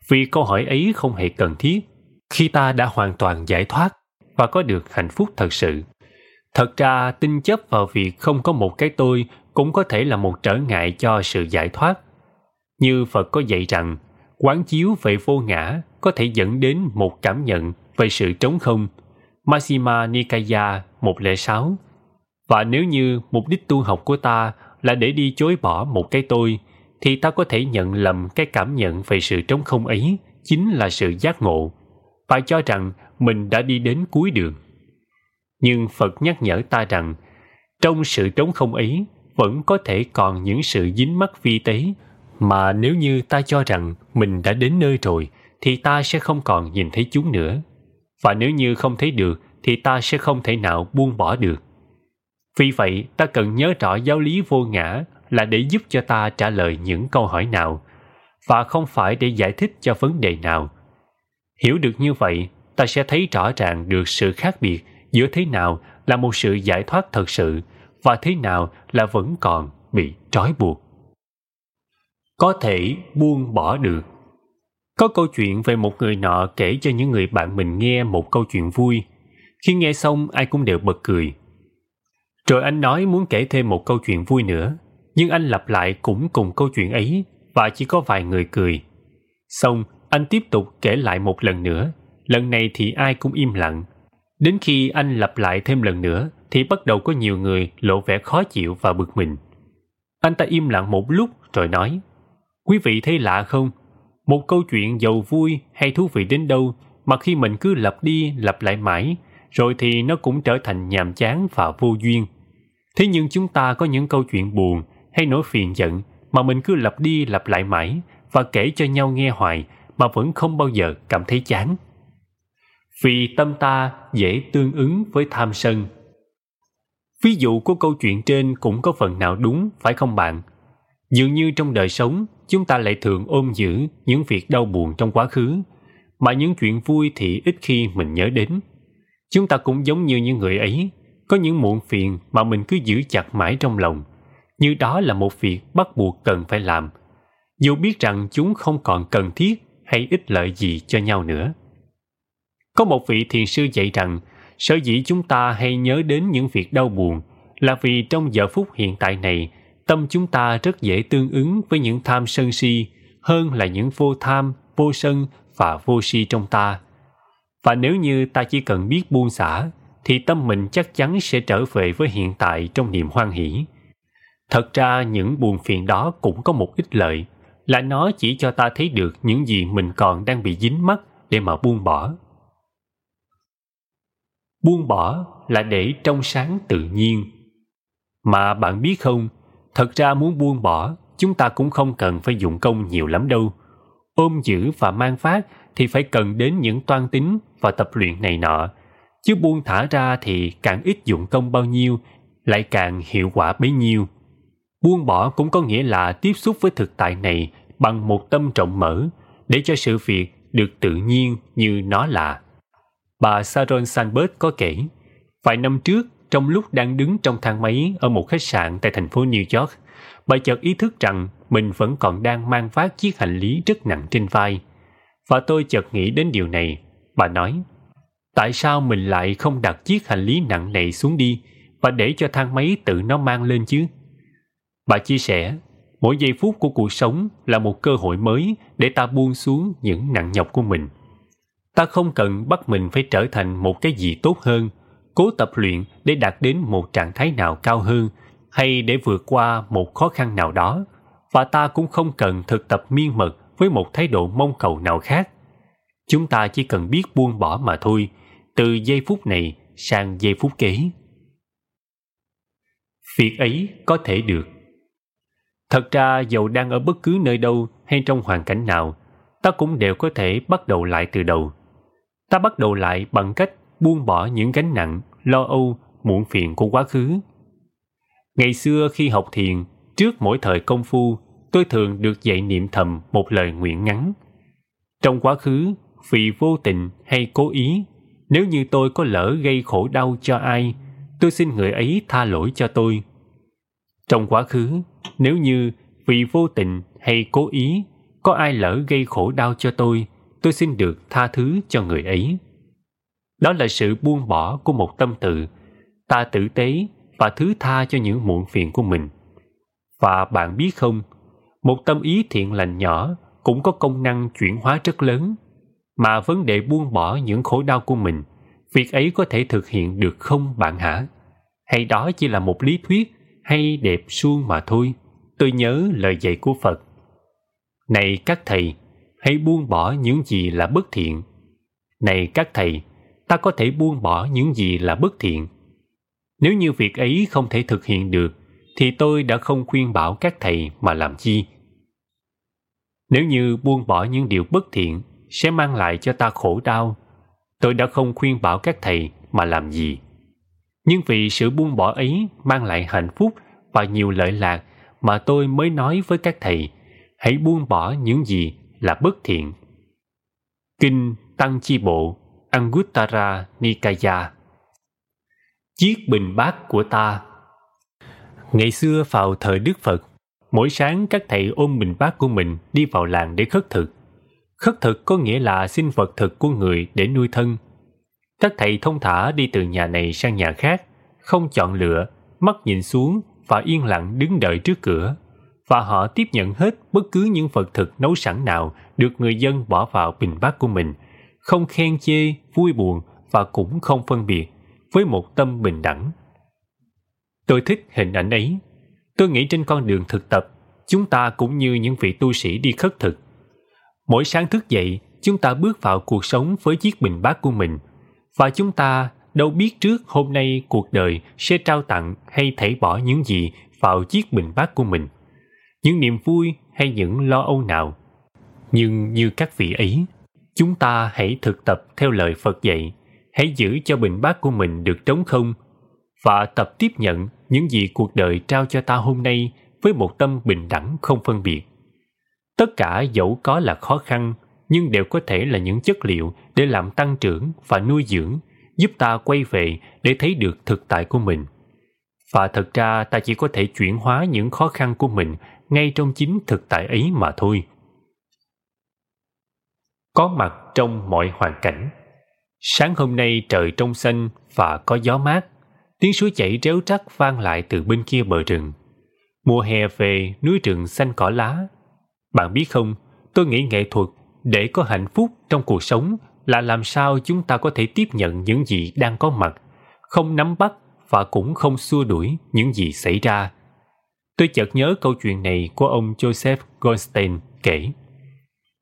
Vì câu hỏi ấy không hề cần thiết khi ta đã hoàn toàn giải thoát và có được hạnh phúc thật sự. Thật ra, tin chấp vào việc không có một cái tôi cũng có thể là một trở ngại cho sự giải thoát. Như Phật có dạy rằng, quán chiếu về vô ngã có thể dẫn đến một cảm nhận về sự trống không. Majjhima Nikaya 106 Và nếu như mục đích tu học của ta là để đi chối bỏ một cái tôi, thì ta có thể nhận lầm cái cảm nhận về sự trống không ấy chính là sự giác ngộ và cho rằng mình đã đi đến cuối đường. Nhưng Phật nhắc nhở ta rằng trong sự trống không ấy vẫn có thể còn những sự dính mắc vi tế mà nếu như ta cho rằng mình đã đến nơi rồi thì ta sẽ không còn nhìn thấy chúng nữa. Và nếu như không thấy được thì ta sẽ không thể nào buông bỏ được. Vì vậy, ta cần nhớ rõ giáo lý vô ngã là để giúp cho ta trả lời những câu hỏi nào và không phải để giải thích cho vấn đề nào. Hiểu được như vậy, ta sẽ thấy rõ ràng được sự khác biệt giữa thế nào là một sự giải thoát thật sự và thế nào là vẫn còn bị trói buộc. Có thể buông bỏ được. Có câu chuyện về một người nọ kể cho những người bạn mình nghe một câu chuyện vui. Khi nghe xong ai cũng đều bật cười. Rồi anh nói muốn kể thêm một câu chuyện vui nữa, nhưng anh lặp lại cũng cùng câu chuyện ấy và chỉ có vài người cười. Xong, anh tiếp tục kể lại một lần nữa, lần này thì ai cũng im lặng. Đến khi anh lặp lại thêm lần nữa thì bắt đầu có nhiều người lộ vẻ khó chịu và bực mình. Anh ta im lặng một lúc rồi nói Quý vị thấy lạ không? Một câu chuyện giàu vui hay thú vị đến đâu mà khi mình cứ lặp đi lặp lại mãi rồi thì nó cũng trở thành nhàm chán và vô duyên. Thế nhưng chúng ta có những câu chuyện buồn hay nỗi phiền giận mà mình cứ lặp đi lặp lại mãi và kể cho nhau nghe hoài mà vẫn không bao giờ cảm thấy chán. Vì tâm ta dễ tương ứng với tham sân. Ví dụ của câu chuyện trên cũng có phần nào đúng, phải không bạn? Dường như trong đời sống, chúng ta lại thường ôm giữ những việc đau buồn trong quá khứ, mà những chuyện vui thì ít khi mình nhớ đến. Chúng ta cũng giống như những người ấy, có những muộn phiền mà mình cứ giữ chặt mãi trong lòng, như đó là một việc bắt buộc cần phải làm, dù biết rằng chúng không còn cần thiết hay ích lợi gì cho nhau nữa. Có một vị thiền sư dạy rằng, sở dĩ chúng ta hay nhớ đến những việc đau buồn là vì trong giờ phút hiện tại này, tâm chúng ta rất dễ tương ứng với những tham sân si hơn là những vô tham, vô sân và vô si trong ta. Và nếu như ta chỉ cần biết buông xả, thì tâm mình chắc chắn sẽ trở về với hiện tại trong niềm hoan hỷ. Thật ra những buồn phiền đó cũng có một ít lợi, là nó chỉ cho ta thấy được những gì mình còn đang bị dính mắc để mà buông bỏ. Buông bỏ là để trong sáng tự nhiên. Mà bạn biết không, thật ra muốn buông bỏ, chúng ta cũng không cần phải dụng công nhiều lắm đâu. Ôm giữ và mang phát thì phải cần đến những toan tính và tập luyện này nọ. Chứ buông thả ra thì càng ít dụng công bao nhiêu, lại càng hiệu quả bấy nhiêu. Buông bỏ cũng có nghĩa là tiếp xúc với thực tại này bằng một tâm trọng mở, để cho sự việc được tự nhiên như nó là. Bà Sharon Sandberg có kể, vài năm trước, trong lúc đang đứng trong thang máy ở một khách sạn tại thành phố New York, bà chợt ý thức rằng mình vẫn còn đang mang vác chiếc hành lý rất nặng trên vai. Và tôi chợt nghĩ đến điều này. Bà nói, tại sao mình lại không đặt chiếc hành lý nặng này xuống đi và để cho thang máy tự nó mang lên chứ? Bà chia sẻ, mỗi giây phút của cuộc sống là một cơ hội mới để ta buông xuống những nặng nhọc của mình. Ta không cần bắt mình phải trở thành một cái gì tốt hơn, cố tập luyện để đạt đến một trạng thái nào cao hơn hay để vượt qua một khó khăn nào đó và ta cũng không cần thực tập miên mật với một thái độ mong cầu nào khác. Chúng ta chỉ cần biết buông bỏ mà thôi, từ giây phút này sang giây phút kế. Việc ấy có thể được. Thật ra dầu đang ở bất cứ nơi đâu hay trong hoàn cảnh nào, ta cũng đều có thể bắt đầu lại từ đầu. Ta bắt đầu lại bằng cách buông bỏ những gánh nặng, lo âu, muộn phiền của quá khứ. Ngày xưa khi học thiền, trước mỗi thời công phu, tôi thường được dạy niệm thầm một lời nguyện ngắn. Trong quá khứ, vì vô tình hay cố ý, nếu như tôi có lỡ gây khổ đau cho ai, tôi xin người ấy tha lỗi cho tôi. Trong quá khứ, nếu như vì vô tình hay cố ý có ai lỡ gây khổ đau cho tôi, tôi xin được tha thứ cho người ấy. Đó là sự buông bỏ của một tâm tự, ta tử tế và thứ tha cho những muộn phiền của mình. Và bạn biết không, một tâm ý thiện lành nhỏ cũng có công năng chuyển hóa rất lớn. Mà vấn đề buông bỏ những khổ đau của mình, việc ấy có thể thực hiện được không bạn hả? Hay đó chỉ là một lý thuyết hay đẹp suông mà thôi? Tôi nhớ lời dạy của Phật. Này các thầy, hãy buông bỏ những gì là bất thiện. Này các thầy, ta có thể buông bỏ những gì là bất thiện. Nếu như việc ấy không thể thực hiện được, thì tôi đã không khuyên bảo các thầy mà làm chi. Nếu như buông bỏ những điều bất thiện sẽ mang lại cho ta khổ đau, tôi đã không khuyên bảo các thầy mà làm gì. Nhưng vì sự buông bỏ ấy mang lại hạnh phúc và nhiều lợi lạc mà tôi mới nói với các thầy, hãy buông bỏ những gì là bất thiện. Kinh Tăng Chi Bộ Anguttara Nikaya Chiếc bình bát của ta Ngày xưa vào thời Đức Phật, mỗi sáng các thầy ôm bình bát của mình đi vào làng để khất thực. Khất thực có nghĩa là xin vật thực của người để nuôi thân. Các thầy thông thả đi từ nhà này sang nhà khác, không chọn lựa, mắt nhìn xuống và yên lặng đứng đợi trước cửa. Và họ tiếp nhận hết bất cứ những vật thực nấu sẵn nào được người dân bỏ vào bình bát của mình, không khen chê, vui buồn và cũng không phân biệt, với một tâm bình đẳng. Tôi thích hình ảnh ấy. Tôi nghĩ trên con đường thực tập, chúng ta cũng như những vị tu sĩ đi khất thực. Mỗi sáng thức dậy, chúng ta bước vào cuộc sống với chiếc bình bát của mình và chúng ta đâu biết trước hôm nay cuộc đời sẽ trao tặng hay thảy bỏ những gì vào chiếc bình bát của mình. Những niềm vui hay những lo âu nào. Nhưng như các vị ấy, chúng ta hãy thực tập theo lời Phật dạy, hãy giữ cho bình bát của mình được trống không và tập tiếp nhận những gì cuộc đời trao cho ta hôm nay với một tâm bình đẳng không phân biệt. Tất cả dẫu có là khó khăn, nhưng đều có thể là những chất liệu để làm tăng trưởng và nuôi dưỡng, giúp ta quay về để thấy được thực tại của mình. Và thật ra ta chỉ có thể chuyển hóa những khó khăn của mình ngay trong chính thực tại ấy mà thôi. Có mặt trong mọi hoàn cảnh Sáng hôm nay trời trong xanh và có gió mát, tiếng suối chảy réo rắt vang lại từ bên kia bờ rừng. Mùa hè về, núi rừng xanh cỏ lá. Bạn biết không, tôi nghĩ nghệ thuật để có hạnh phúc trong cuộc sống là làm sao chúng ta có thể tiếp nhận những gì đang có mặt, không nắm bắt và cũng không xua đuổi những gì xảy ra. Tôi chợt nhớ câu chuyện này của ông Joseph Goldstein kể.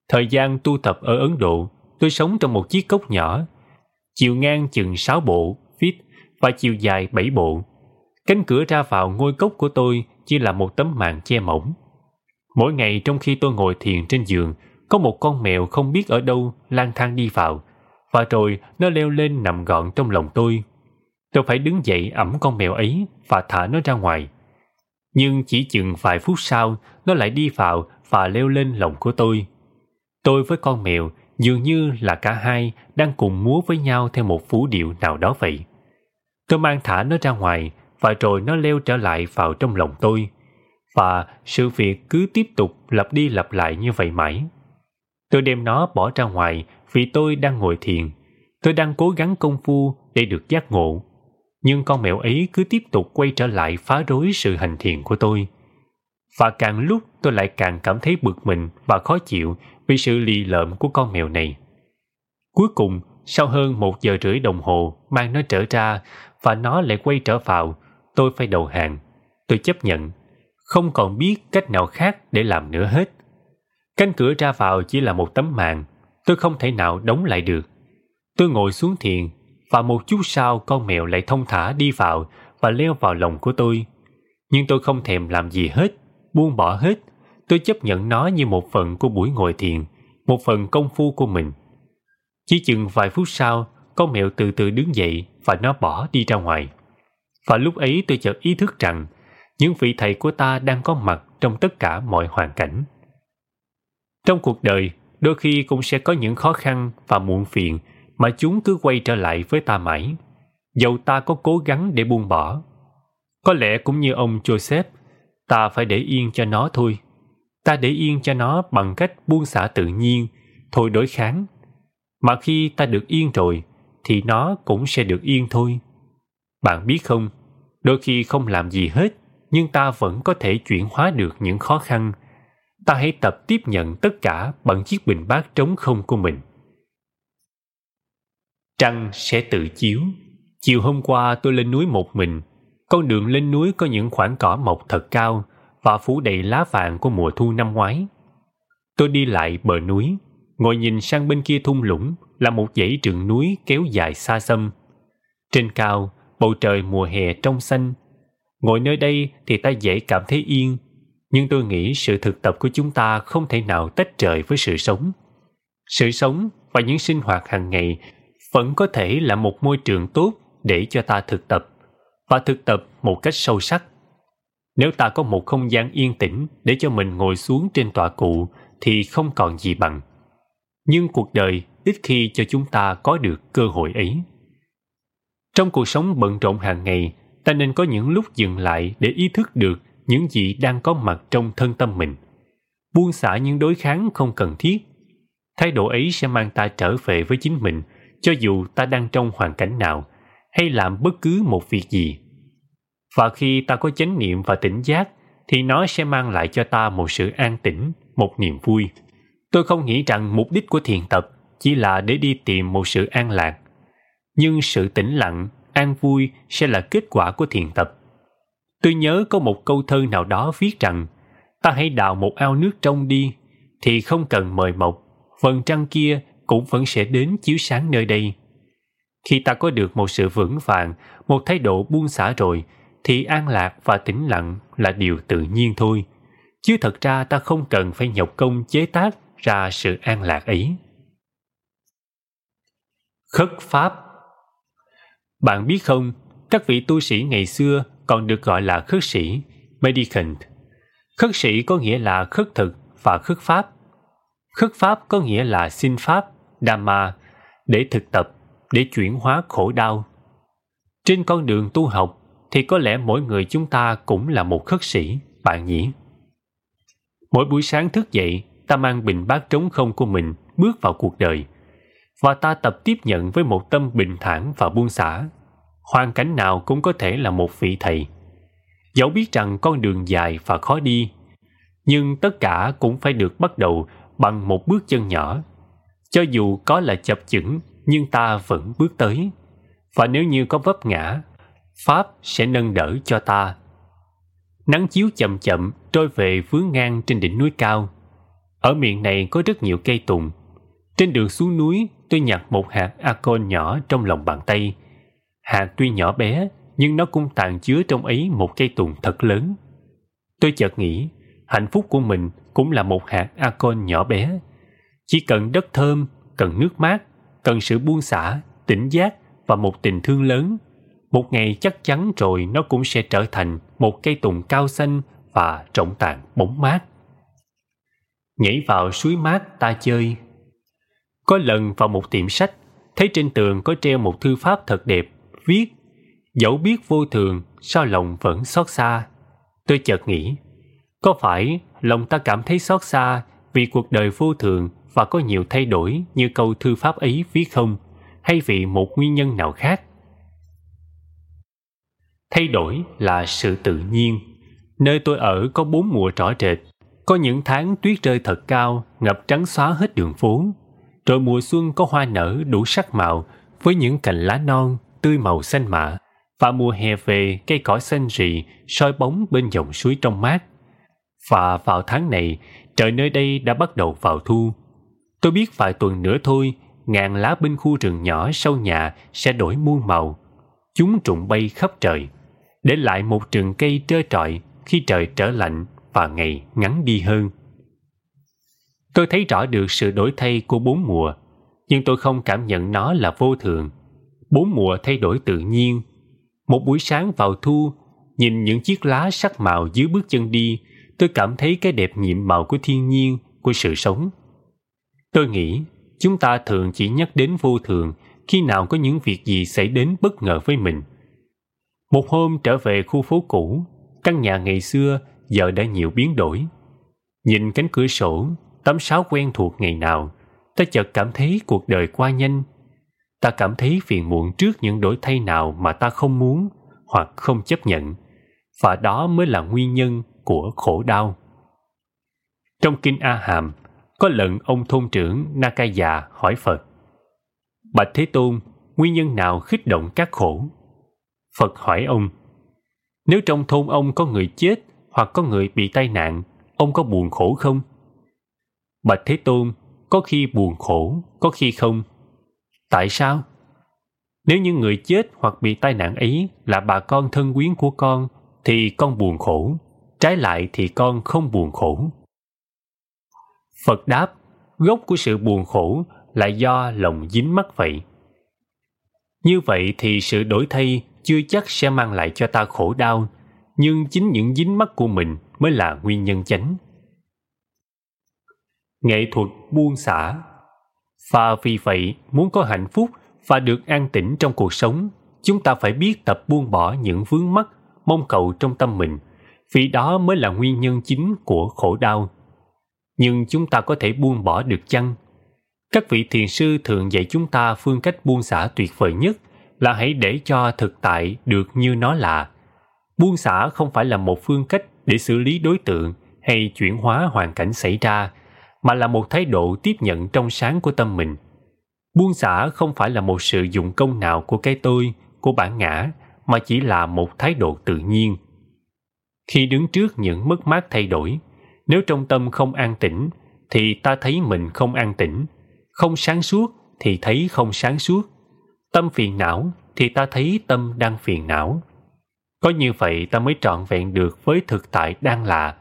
Thời gian tu tập ở Ấn Độ, tôi sống trong một chiếc cốc nhỏ, chiều ngang chừng 6 bộ, feet và chiều dài 7 bộ. Cánh cửa ra vào ngôi cốc của tôi chỉ là một tấm màn che mỏng. Mỗi ngày trong khi tôi ngồi thiền trên giường, có một con mèo không biết ở đâu lang thang đi vào, và rồi nó leo lên nằm gọn trong lòng tôi. Tôi phải đứng dậy ẩm con mèo ấy và thả nó ra ngoài. Nhưng chỉ chừng vài phút sau, nó lại đi vào và leo lên lòng của tôi. Tôi với con mèo dường như là cả hai đang cùng múa với nhau theo một phú điệu nào đó vậy. Tôi mang thả nó ra ngoài và rồi nó leo trở lại vào trong lòng tôi. Và sự việc cứ tiếp tục lặp đi lặp lại như vậy mãi. Tôi đem nó bỏ ra ngoài vì tôi đang ngồi thiền. Tôi đang cố gắng công phu để được giác ngộ. Nhưng con mèo ấy cứ tiếp tục quay trở lại phá rối sự hành thiền của tôi. Và càng lúc tôi lại càng cảm thấy bực mình và khó chịu vì sự lì lợm của con mèo này. Cuối cùng, sau hơn một giờ rưỡi đồng hồ mang nó trở ra và nó lại quay trở vào, tôi phải đầu hàng. Tôi chấp nhận, không còn biết cách nào khác để làm nữa hết. Cánh cửa ra vào chỉ là một tấm màn, tôi không thể nào đóng lại được. Tôi ngồi xuống thiền và một chút sau con mèo lại thông thả đi vào và leo vào lòng của tôi. Nhưng tôi không thèm làm gì hết, buông bỏ hết. Tôi chấp nhận nó như một phần của buổi ngồi thiền, một phần công phu của mình. Chỉ chừng vài phút sau, con mèo từ từ đứng dậy và nó bỏ đi ra ngoài. Và lúc ấy tôi chợt ý thức rằng những vị thầy của ta đang có mặt trong tất cả mọi hoàn cảnh. Trong cuộc đời, đôi khi cũng sẽ có những khó khăn và muộn phiền mà chúng cứ quay trở lại với ta mãi, dầu ta có cố gắng để buông bỏ. Có lẽ cũng như ông Joseph, ta phải để yên cho nó thôi. Ta để yên cho nó bằng cách buông xả tự nhiên, thôi đối kháng. Mà khi ta được yên rồi, thì nó cũng sẽ được yên thôi. Bạn biết không, đôi khi không làm gì hết, nhưng ta vẫn có thể chuyển hóa được những khó khăn. Ta hãy tập tiếp nhận tất cả bằng chiếc bình bát trống không của mình. Trăng sẽ tự chiếu. Chiều hôm qua tôi lên núi một mình. Con đường lên núi có những khoảng cỏ mọc thật cao và phủ đầy lá vàng của mùa thu năm ngoái. Tôi đi lại bờ núi, ngồi nhìn sang bên kia thung lũng là một dãy rừng núi kéo dài xa xăm. Trên cao, bầu trời mùa hè trong xanh. Ngồi nơi đây thì ta dễ cảm thấy yên, nhưng tôi nghĩ sự thực tập của chúng ta không thể nào tách rời với sự sống. Sự sống và những sinh hoạt hàng ngày vẫn có thể là một môi trường tốt để cho ta thực tập và thực tập một cách sâu sắc. Nếu ta có một không gian yên tĩnh để cho mình ngồi xuống trên tọa cụ thì không còn gì bằng. Nhưng cuộc đời ít khi cho chúng ta có được cơ hội ấy. Trong cuộc sống bận rộn hàng ngày, ta nên có những lúc dừng lại để ý thức được những gì đang có mặt trong thân tâm mình. Buông xả những đối kháng không cần thiết. Thái độ ấy sẽ mang ta trở về với chính mình cho dù ta đang trong hoàn cảnh nào hay làm bất cứ một việc gì. Và khi ta có chánh niệm và tỉnh giác thì nó sẽ mang lại cho ta một sự an tĩnh, một niềm vui. Tôi không nghĩ rằng mục đích của thiền tập chỉ là để đi tìm một sự an lạc. Nhưng sự tĩnh lặng, an vui sẽ là kết quả của thiền tập. Tôi nhớ có một câu thơ nào đó viết rằng ta hãy đào một ao nước trong đi, thì không cần mời mọc, phần trăng kia cũng vẫn sẽ đến chiếu sáng nơi đây. Khi ta có được một sự vững vàng, một thái độ buông xả rồi, thì an lạc và tĩnh lặng là điều tự nhiên thôi. Chứ thật ra ta không cần phải nhọc công chế tác ra sự an lạc ấy. Khất Pháp Bạn biết không, các vị tu sĩ ngày xưa còn được gọi là khất sĩ, mendicant. Khất sĩ có nghĩa là khất thực và khất pháp. Khất pháp có nghĩa là xin pháp, Dhamma, để thực tập, để chuyển hóa khổ đau. Trên con đường tu học thì có lẽ mỗi người chúng ta cũng là một khất sĩ, bạn nhỉ? Mỗi buổi sáng thức dậy, ta mang bình bát trống không của mình bước vào cuộc đời và ta tập tiếp nhận với một tâm bình thản và buông xả. Hoàn cảnh nào cũng có thể là một vị thầy. Dẫu biết rằng con đường dài và khó đi, nhưng tất cả cũng phải được bắt đầu bằng một bước chân nhỏ. Cho dù có là chập chững, nhưng ta vẫn bước tới. Và nếu như có vấp ngã, Pháp sẽ nâng đỡ cho ta. Nắng chiếu chậm chậm trôi về vướng ngang trên đỉnh núi cao. Ở miền này có rất nhiều cây tùng. Trên đường xuống núi, tôi nhặt một hạt acon nhỏ trong lòng bàn tay. Hạt tuy nhỏ bé, nhưng nó cũng tàn chứa trong ấy một cây tùng thật lớn. Tôi chợt nghĩ, hạnh phúc của mình cũng là một hạt acon nhỏ bé. Chỉ cần đất thơm, cần nước mát, cần sự buông xả, tỉnh giác và một tình thương lớn. Một ngày chắc chắn rồi nó cũng sẽ trở thành một cây tùng cao xanh và trọng tàn bóng mát. Nhảy vào suối mát ta chơi. Có lần vào một tiệm sách, thấy trên tường có treo một thư pháp thật đẹp, viết Dẫu biết vô thường, sao lòng vẫn xót xa. Tôi chợt nghĩ, có phải lòng ta cảm thấy xót xa vì cuộc đời vô thường và có nhiều thay đổi như câu thư pháp ấy viết không, hay vì một nguyên nhân nào khác? Thay đổi là sự tự nhiên. Nơi tôi ở có bốn mùa rõ rệt. Có những tháng tuyết rơi thật cao, ngập trắng xóa hết đường phố. Rồi mùa xuân có hoa nở đủ sắc màu với những cành lá non, tươi màu xanh mạ. Và mùa hè về cây cỏ xanh rì soi bóng bên dòng suối trong mát. Và vào tháng này, trời nơi đây đã bắt đầu vào thu. Tôi biết vài tuần nữa thôi, ngàn lá bên khu rừng nhỏ sau nhà sẽ đổi muôn màu. Chúng trụng bay khắp trời, để lại một trường cây trơ trọi khi trời trở lạnh và ngày ngắn đi hơn. Tôi thấy rõ được sự đổi thay của bốn mùa, nhưng tôi không cảm nhận nó là vô thường. Bốn mùa thay đổi tự nhiên. Một buổi sáng vào thu, nhìn những chiếc lá sắc màu dưới bước chân đi, tôi cảm thấy cái đẹp nhiệm màu của thiên nhiên, của sự sống. Tôi nghĩ chúng ta thường chỉ nhắc đến vô thường khi nào có những việc gì xảy đến bất ngờ với mình. Một hôm trở về khu phố cũ, căn nhà ngày xưa giờ đã nhiều biến đổi. Nhìn cánh cửa sổ, tấm sáo quen thuộc ngày nào, ta chợt cảm thấy cuộc đời qua nhanh. Ta cảm thấy phiền muộn trước những đổi thay nào mà ta không muốn hoặc không chấp nhận. Và đó mới là nguyên nhân của khổ đau. Trong Kinh A Hàm, có lần ông thôn trưởng Nakaya hỏi Phật Bạch Thế Tôn, nguyên nhân nào khích động các khổ? Phật hỏi ông Nếu trong thôn ông có người chết hoặc có người bị tai nạn, ông có buồn khổ không? Bạch Thế Tôn, có khi buồn khổ, có khi không. Tại sao? Nếu những người chết hoặc bị tai nạn ấy là bà con thân quyến của con, thì con buồn khổ. Trái lại thì con không buồn khổ. Phật đáp, gốc của sự buồn khổ là do lòng dính mắc vậy. Như vậy thì sự đổi thay chưa chắc sẽ mang lại cho ta khổ đau, nhưng chính những dính mắc của mình mới là nguyên nhân chánh. Nghệ thuật buông xả Và vì vậy, muốn có hạnh phúc và được an tĩnh trong cuộc sống, chúng ta phải biết tập buông bỏ những vướng mắc, mong cầu trong tâm mình, vì đó mới là nguyên nhân chính của khổ đau nhưng chúng ta có thể buông bỏ được chăng? Các vị thiền sư thường dạy chúng ta phương cách buông xả tuyệt vời nhất là hãy để cho thực tại được như nó là. Buông xả không phải là một phương cách để xử lý đối tượng hay chuyển hóa hoàn cảnh xảy ra, mà là một thái độ tiếp nhận trong sáng của tâm mình. Buông xả không phải là một sự dụng công nào của cái tôi, của bản ngã, mà chỉ là một thái độ tự nhiên. Khi đứng trước những mất mát thay đổi, Nếu trong tâm không an tĩnh, thì ta thấy mình không an tĩnh. Không sáng suốt thì thấy không sáng suốt. Tâm phiền não thì ta thấy tâm đang phiền não. Có như vậy ta mới trọn vẹn được với thực tại đang là.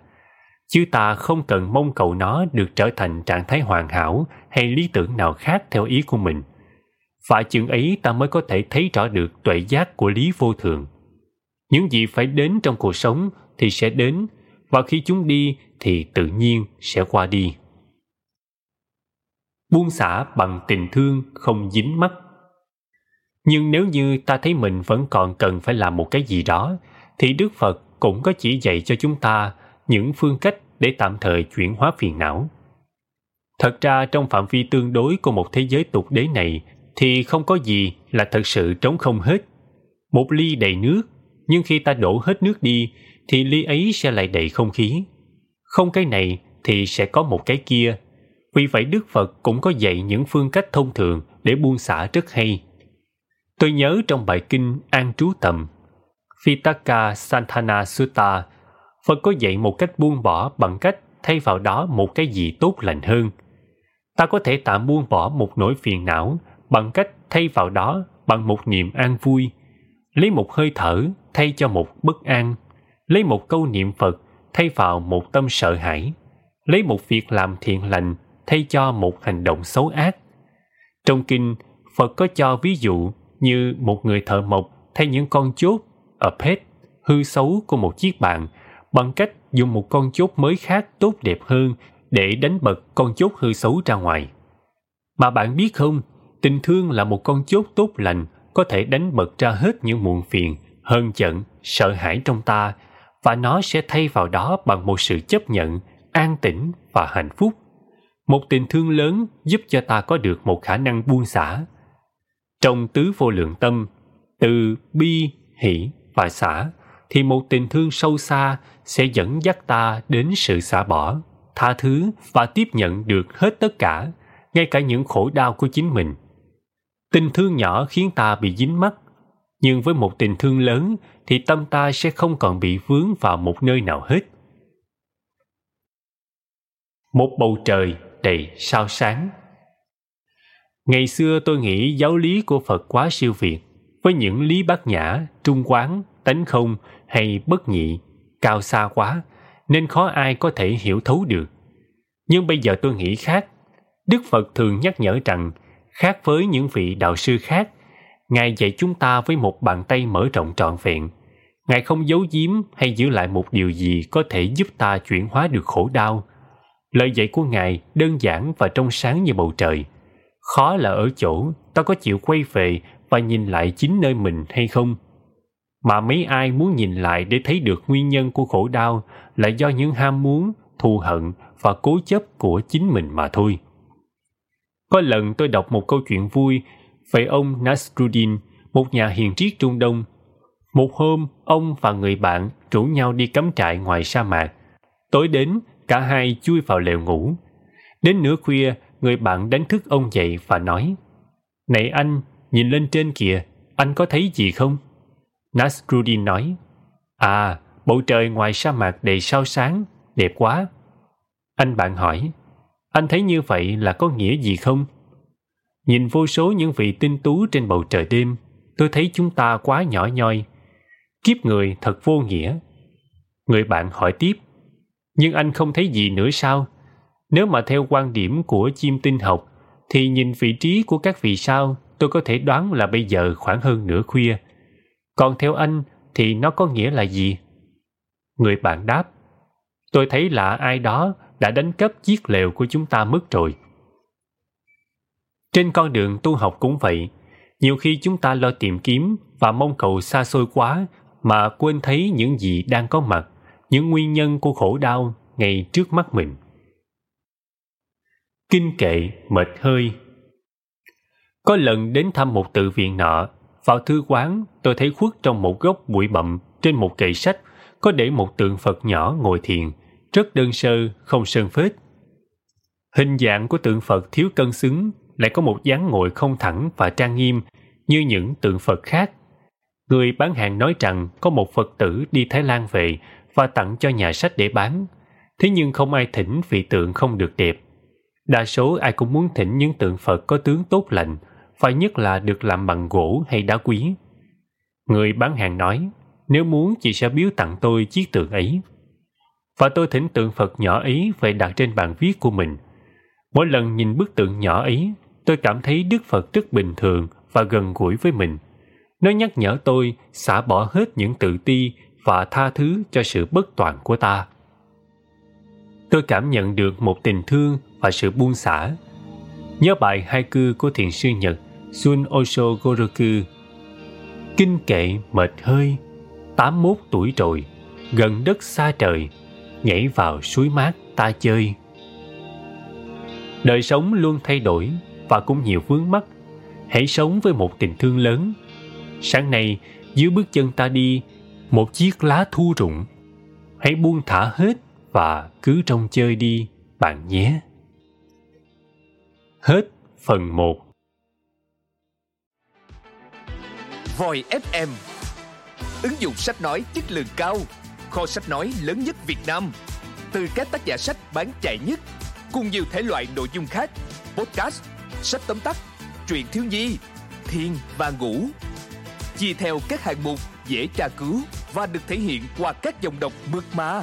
Chứ ta không cần mong cầu nó được trở thành trạng thái hoàn hảo hay lý tưởng nào khác theo ý của mình. Phải chừng ấy ta mới có thể thấy rõ được tuệ giác của lý vô thường. Những gì phải đến trong cuộc sống thì sẽ đến, và khi chúng đi thì tự nhiên sẽ qua đi. Buông xả bằng tình thương không dính mắt. Nhưng nếu như ta thấy mình vẫn còn cần phải làm một cái gì đó, thì Đức Phật cũng có chỉ dạy cho chúng ta những phương cách để tạm thời chuyển hóa phiền não. Thật ra trong phạm vi tương đối của một thế giới tục đế này thì không có gì là thật sự trống không hết. Một ly đầy nước, nhưng khi ta đổ hết nước đi thì ly ấy sẽ lại đầy không khí. Không cái này thì sẽ có một cái kia. Vì vậy Đức Phật cũng có dạy những phương cách thông thường để buông xả rất hay. Tôi nhớ trong bài kinh An Trú Tầm, Vitaka Santana Sutta, Phật có dạy một cách buông bỏ bằng cách thay vào đó một cái gì tốt lành hơn. Ta có thể tạm buông bỏ một nỗi phiền não bằng cách thay vào đó bằng một niềm an vui, lấy một hơi thở thay cho một bất an, lấy một câu niệm Phật thay vào một tâm sợ hãi, lấy một việc làm thiện lành thay cho một hành động xấu ác. Trong kinh, Phật có cho ví dụ như một người thợ mộc thay những con chốt ở pet hư xấu của một chiếc bàn bằng cách dùng một con chốt mới khác tốt đẹp hơn để đánh bật con chốt hư xấu ra ngoài. Mà bạn biết không, tình thương là một con chốt tốt lành có thể đánh bật ra hết những muộn phiền, hờn giận, sợ hãi trong ta và nó sẽ thay vào đó bằng một sự chấp nhận, an tĩnh và hạnh phúc. Một tình thương lớn giúp cho ta có được một khả năng buông xả. Trong tứ vô lượng tâm, từ bi, hỷ và xả, thì một tình thương sâu xa sẽ dẫn dắt ta đến sự xả bỏ, tha thứ và tiếp nhận được hết tất cả, ngay cả những khổ đau của chính mình. Tình thương nhỏ khiến ta bị dính mắc, nhưng với một tình thương lớn thì tâm ta sẽ không còn bị vướng vào một nơi nào hết. Một bầu trời đầy sao sáng Ngày xưa tôi nghĩ giáo lý của Phật quá siêu việt, với những lý bát nhã, trung quán, tánh không hay bất nhị, cao xa quá, nên khó ai có thể hiểu thấu được. Nhưng bây giờ tôi nghĩ khác. Đức Phật thường nhắc nhở rằng, khác với những vị đạo sư khác, Ngài dạy chúng ta với một bàn tay mở rộng trọn vẹn. Ngài không giấu giếm hay giữ lại một điều gì có thể giúp ta chuyển hóa được khổ đau. Lời dạy của Ngài đơn giản và trong sáng như bầu trời. Khó là ở chỗ ta có chịu quay về và nhìn lại chính nơi mình hay không. Mà mấy ai muốn nhìn lại để thấy được nguyên nhân của khổ đau là do những ham muốn, thù hận và cố chấp của chính mình mà thôi. Có lần tôi đọc một câu chuyện vui về ông Nasruddin, một nhà hiền triết Trung Đông. Một hôm, ông và người bạn rủ nhau đi cắm trại ngoài sa mạc. Tối đến, cả hai chui vào lều ngủ. Đến nửa khuya, người bạn đánh thức ông dậy và nói Này anh, nhìn lên trên kìa, anh có thấy gì không? Nasruddin nói À, bầu trời ngoài sa mạc đầy sao sáng, đẹp quá. Anh bạn hỏi Anh thấy như vậy là có nghĩa gì không? Nhìn vô số những vị tinh tú trên bầu trời đêm, tôi thấy chúng ta quá nhỏ nhoi. Kiếp người thật vô nghĩa. Người bạn hỏi tiếp, nhưng anh không thấy gì nữa sao? Nếu mà theo quan điểm của chim tinh học, thì nhìn vị trí của các vì sao, tôi có thể đoán là bây giờ khoảng hơn nửa khuya. Còn theo anh, thì nó có nghĩa là gì? Người bạn đáp, tôi thấy là ai đó đã đánh cắp chiếc lều của chúng ta mất rồi. Trên con đường tu học cũng vậy, nhiều khi chúng ta lo tìm kiếm và mong cầu xa xôi quá mà quên thấy những gì đang có mặt, những nguyên nhân của khổ đau ngay trước mắt mình. Kinh kệ mệt hơi Có lần đến thăm một tự viện nọ, vào thư quán tôi thấy khuất trong một góc bụi bậm trên một kệ sách có để một tượng Phật nhỏ ngồi thiền, rất đơn sơ, không sơn phết. Hình dạng của tượng Phật thiếu cân xứng lại có một dáng ngồi không thẳng và trang nghiêm như những tượng Phật khác. Người bán hàng nói rằng có một Phật tử đi Thái Lan về và tặng cho nhà sách để bán. Thế nhưng không ai thỉnh vì tượng không được đẹp. Đa số ai cũng muốn thỉnh những tượng Phật có tướng tốt lành, phải nhất là được làm bằng gỗ hay đá quý. Người bán hàng nói, nếu muốn chị sẽ biếu tặng tôi chiếc tượng ấy. Và tôi thỉnh tượng Phật nhỏ ấy về đặt trên bàn viết của mình. Mỗi lần nhìn bức tượng nhỏ ấy, tôi cảm thấy Đức Phật rất bình thường và gần gũi với mình. Nó nhắc nhở tôi xả bỏ hết những tự ti và tha thứ cho sự bất toàn của ta. Tôi cảm nhận được một tình thương và sự buông xả. Nhớ bài hai cư của thiền sư Nhật, Sun Osho Goroku. Kinh kệ mệt hơi 81 tuổi rồi, Gần đất xa trời, Nhảy vào suối mát ta chơi. Đời sống luôn thay đổi Và cũng nhiều vướng mắc. Hãy sống với một tình thương lớn. Sáng nay, dưới bước chân ta đi, Một chiếc lá thu rụng. Hãy buông thả hết và cứ trong chơi đi bạn nhé. Hết phần 1 Voi FM Ứng dụng sách nói chất lượng cao Kho sách nói lớn nhất Việt Nam. Từ các tác giả sách bán chạy nhất Cùng nhiều thể loại nội dung khác Podcast, sách tóm tắt, truyện thiếu nhi, thiên và ngủ. Chia theo các hạng mục dễ tra cứu Và được thể hiện qua các dòng đọc mượt mà.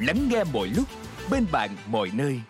lắng nghe mọi lúc, bên bạn mọi nơi.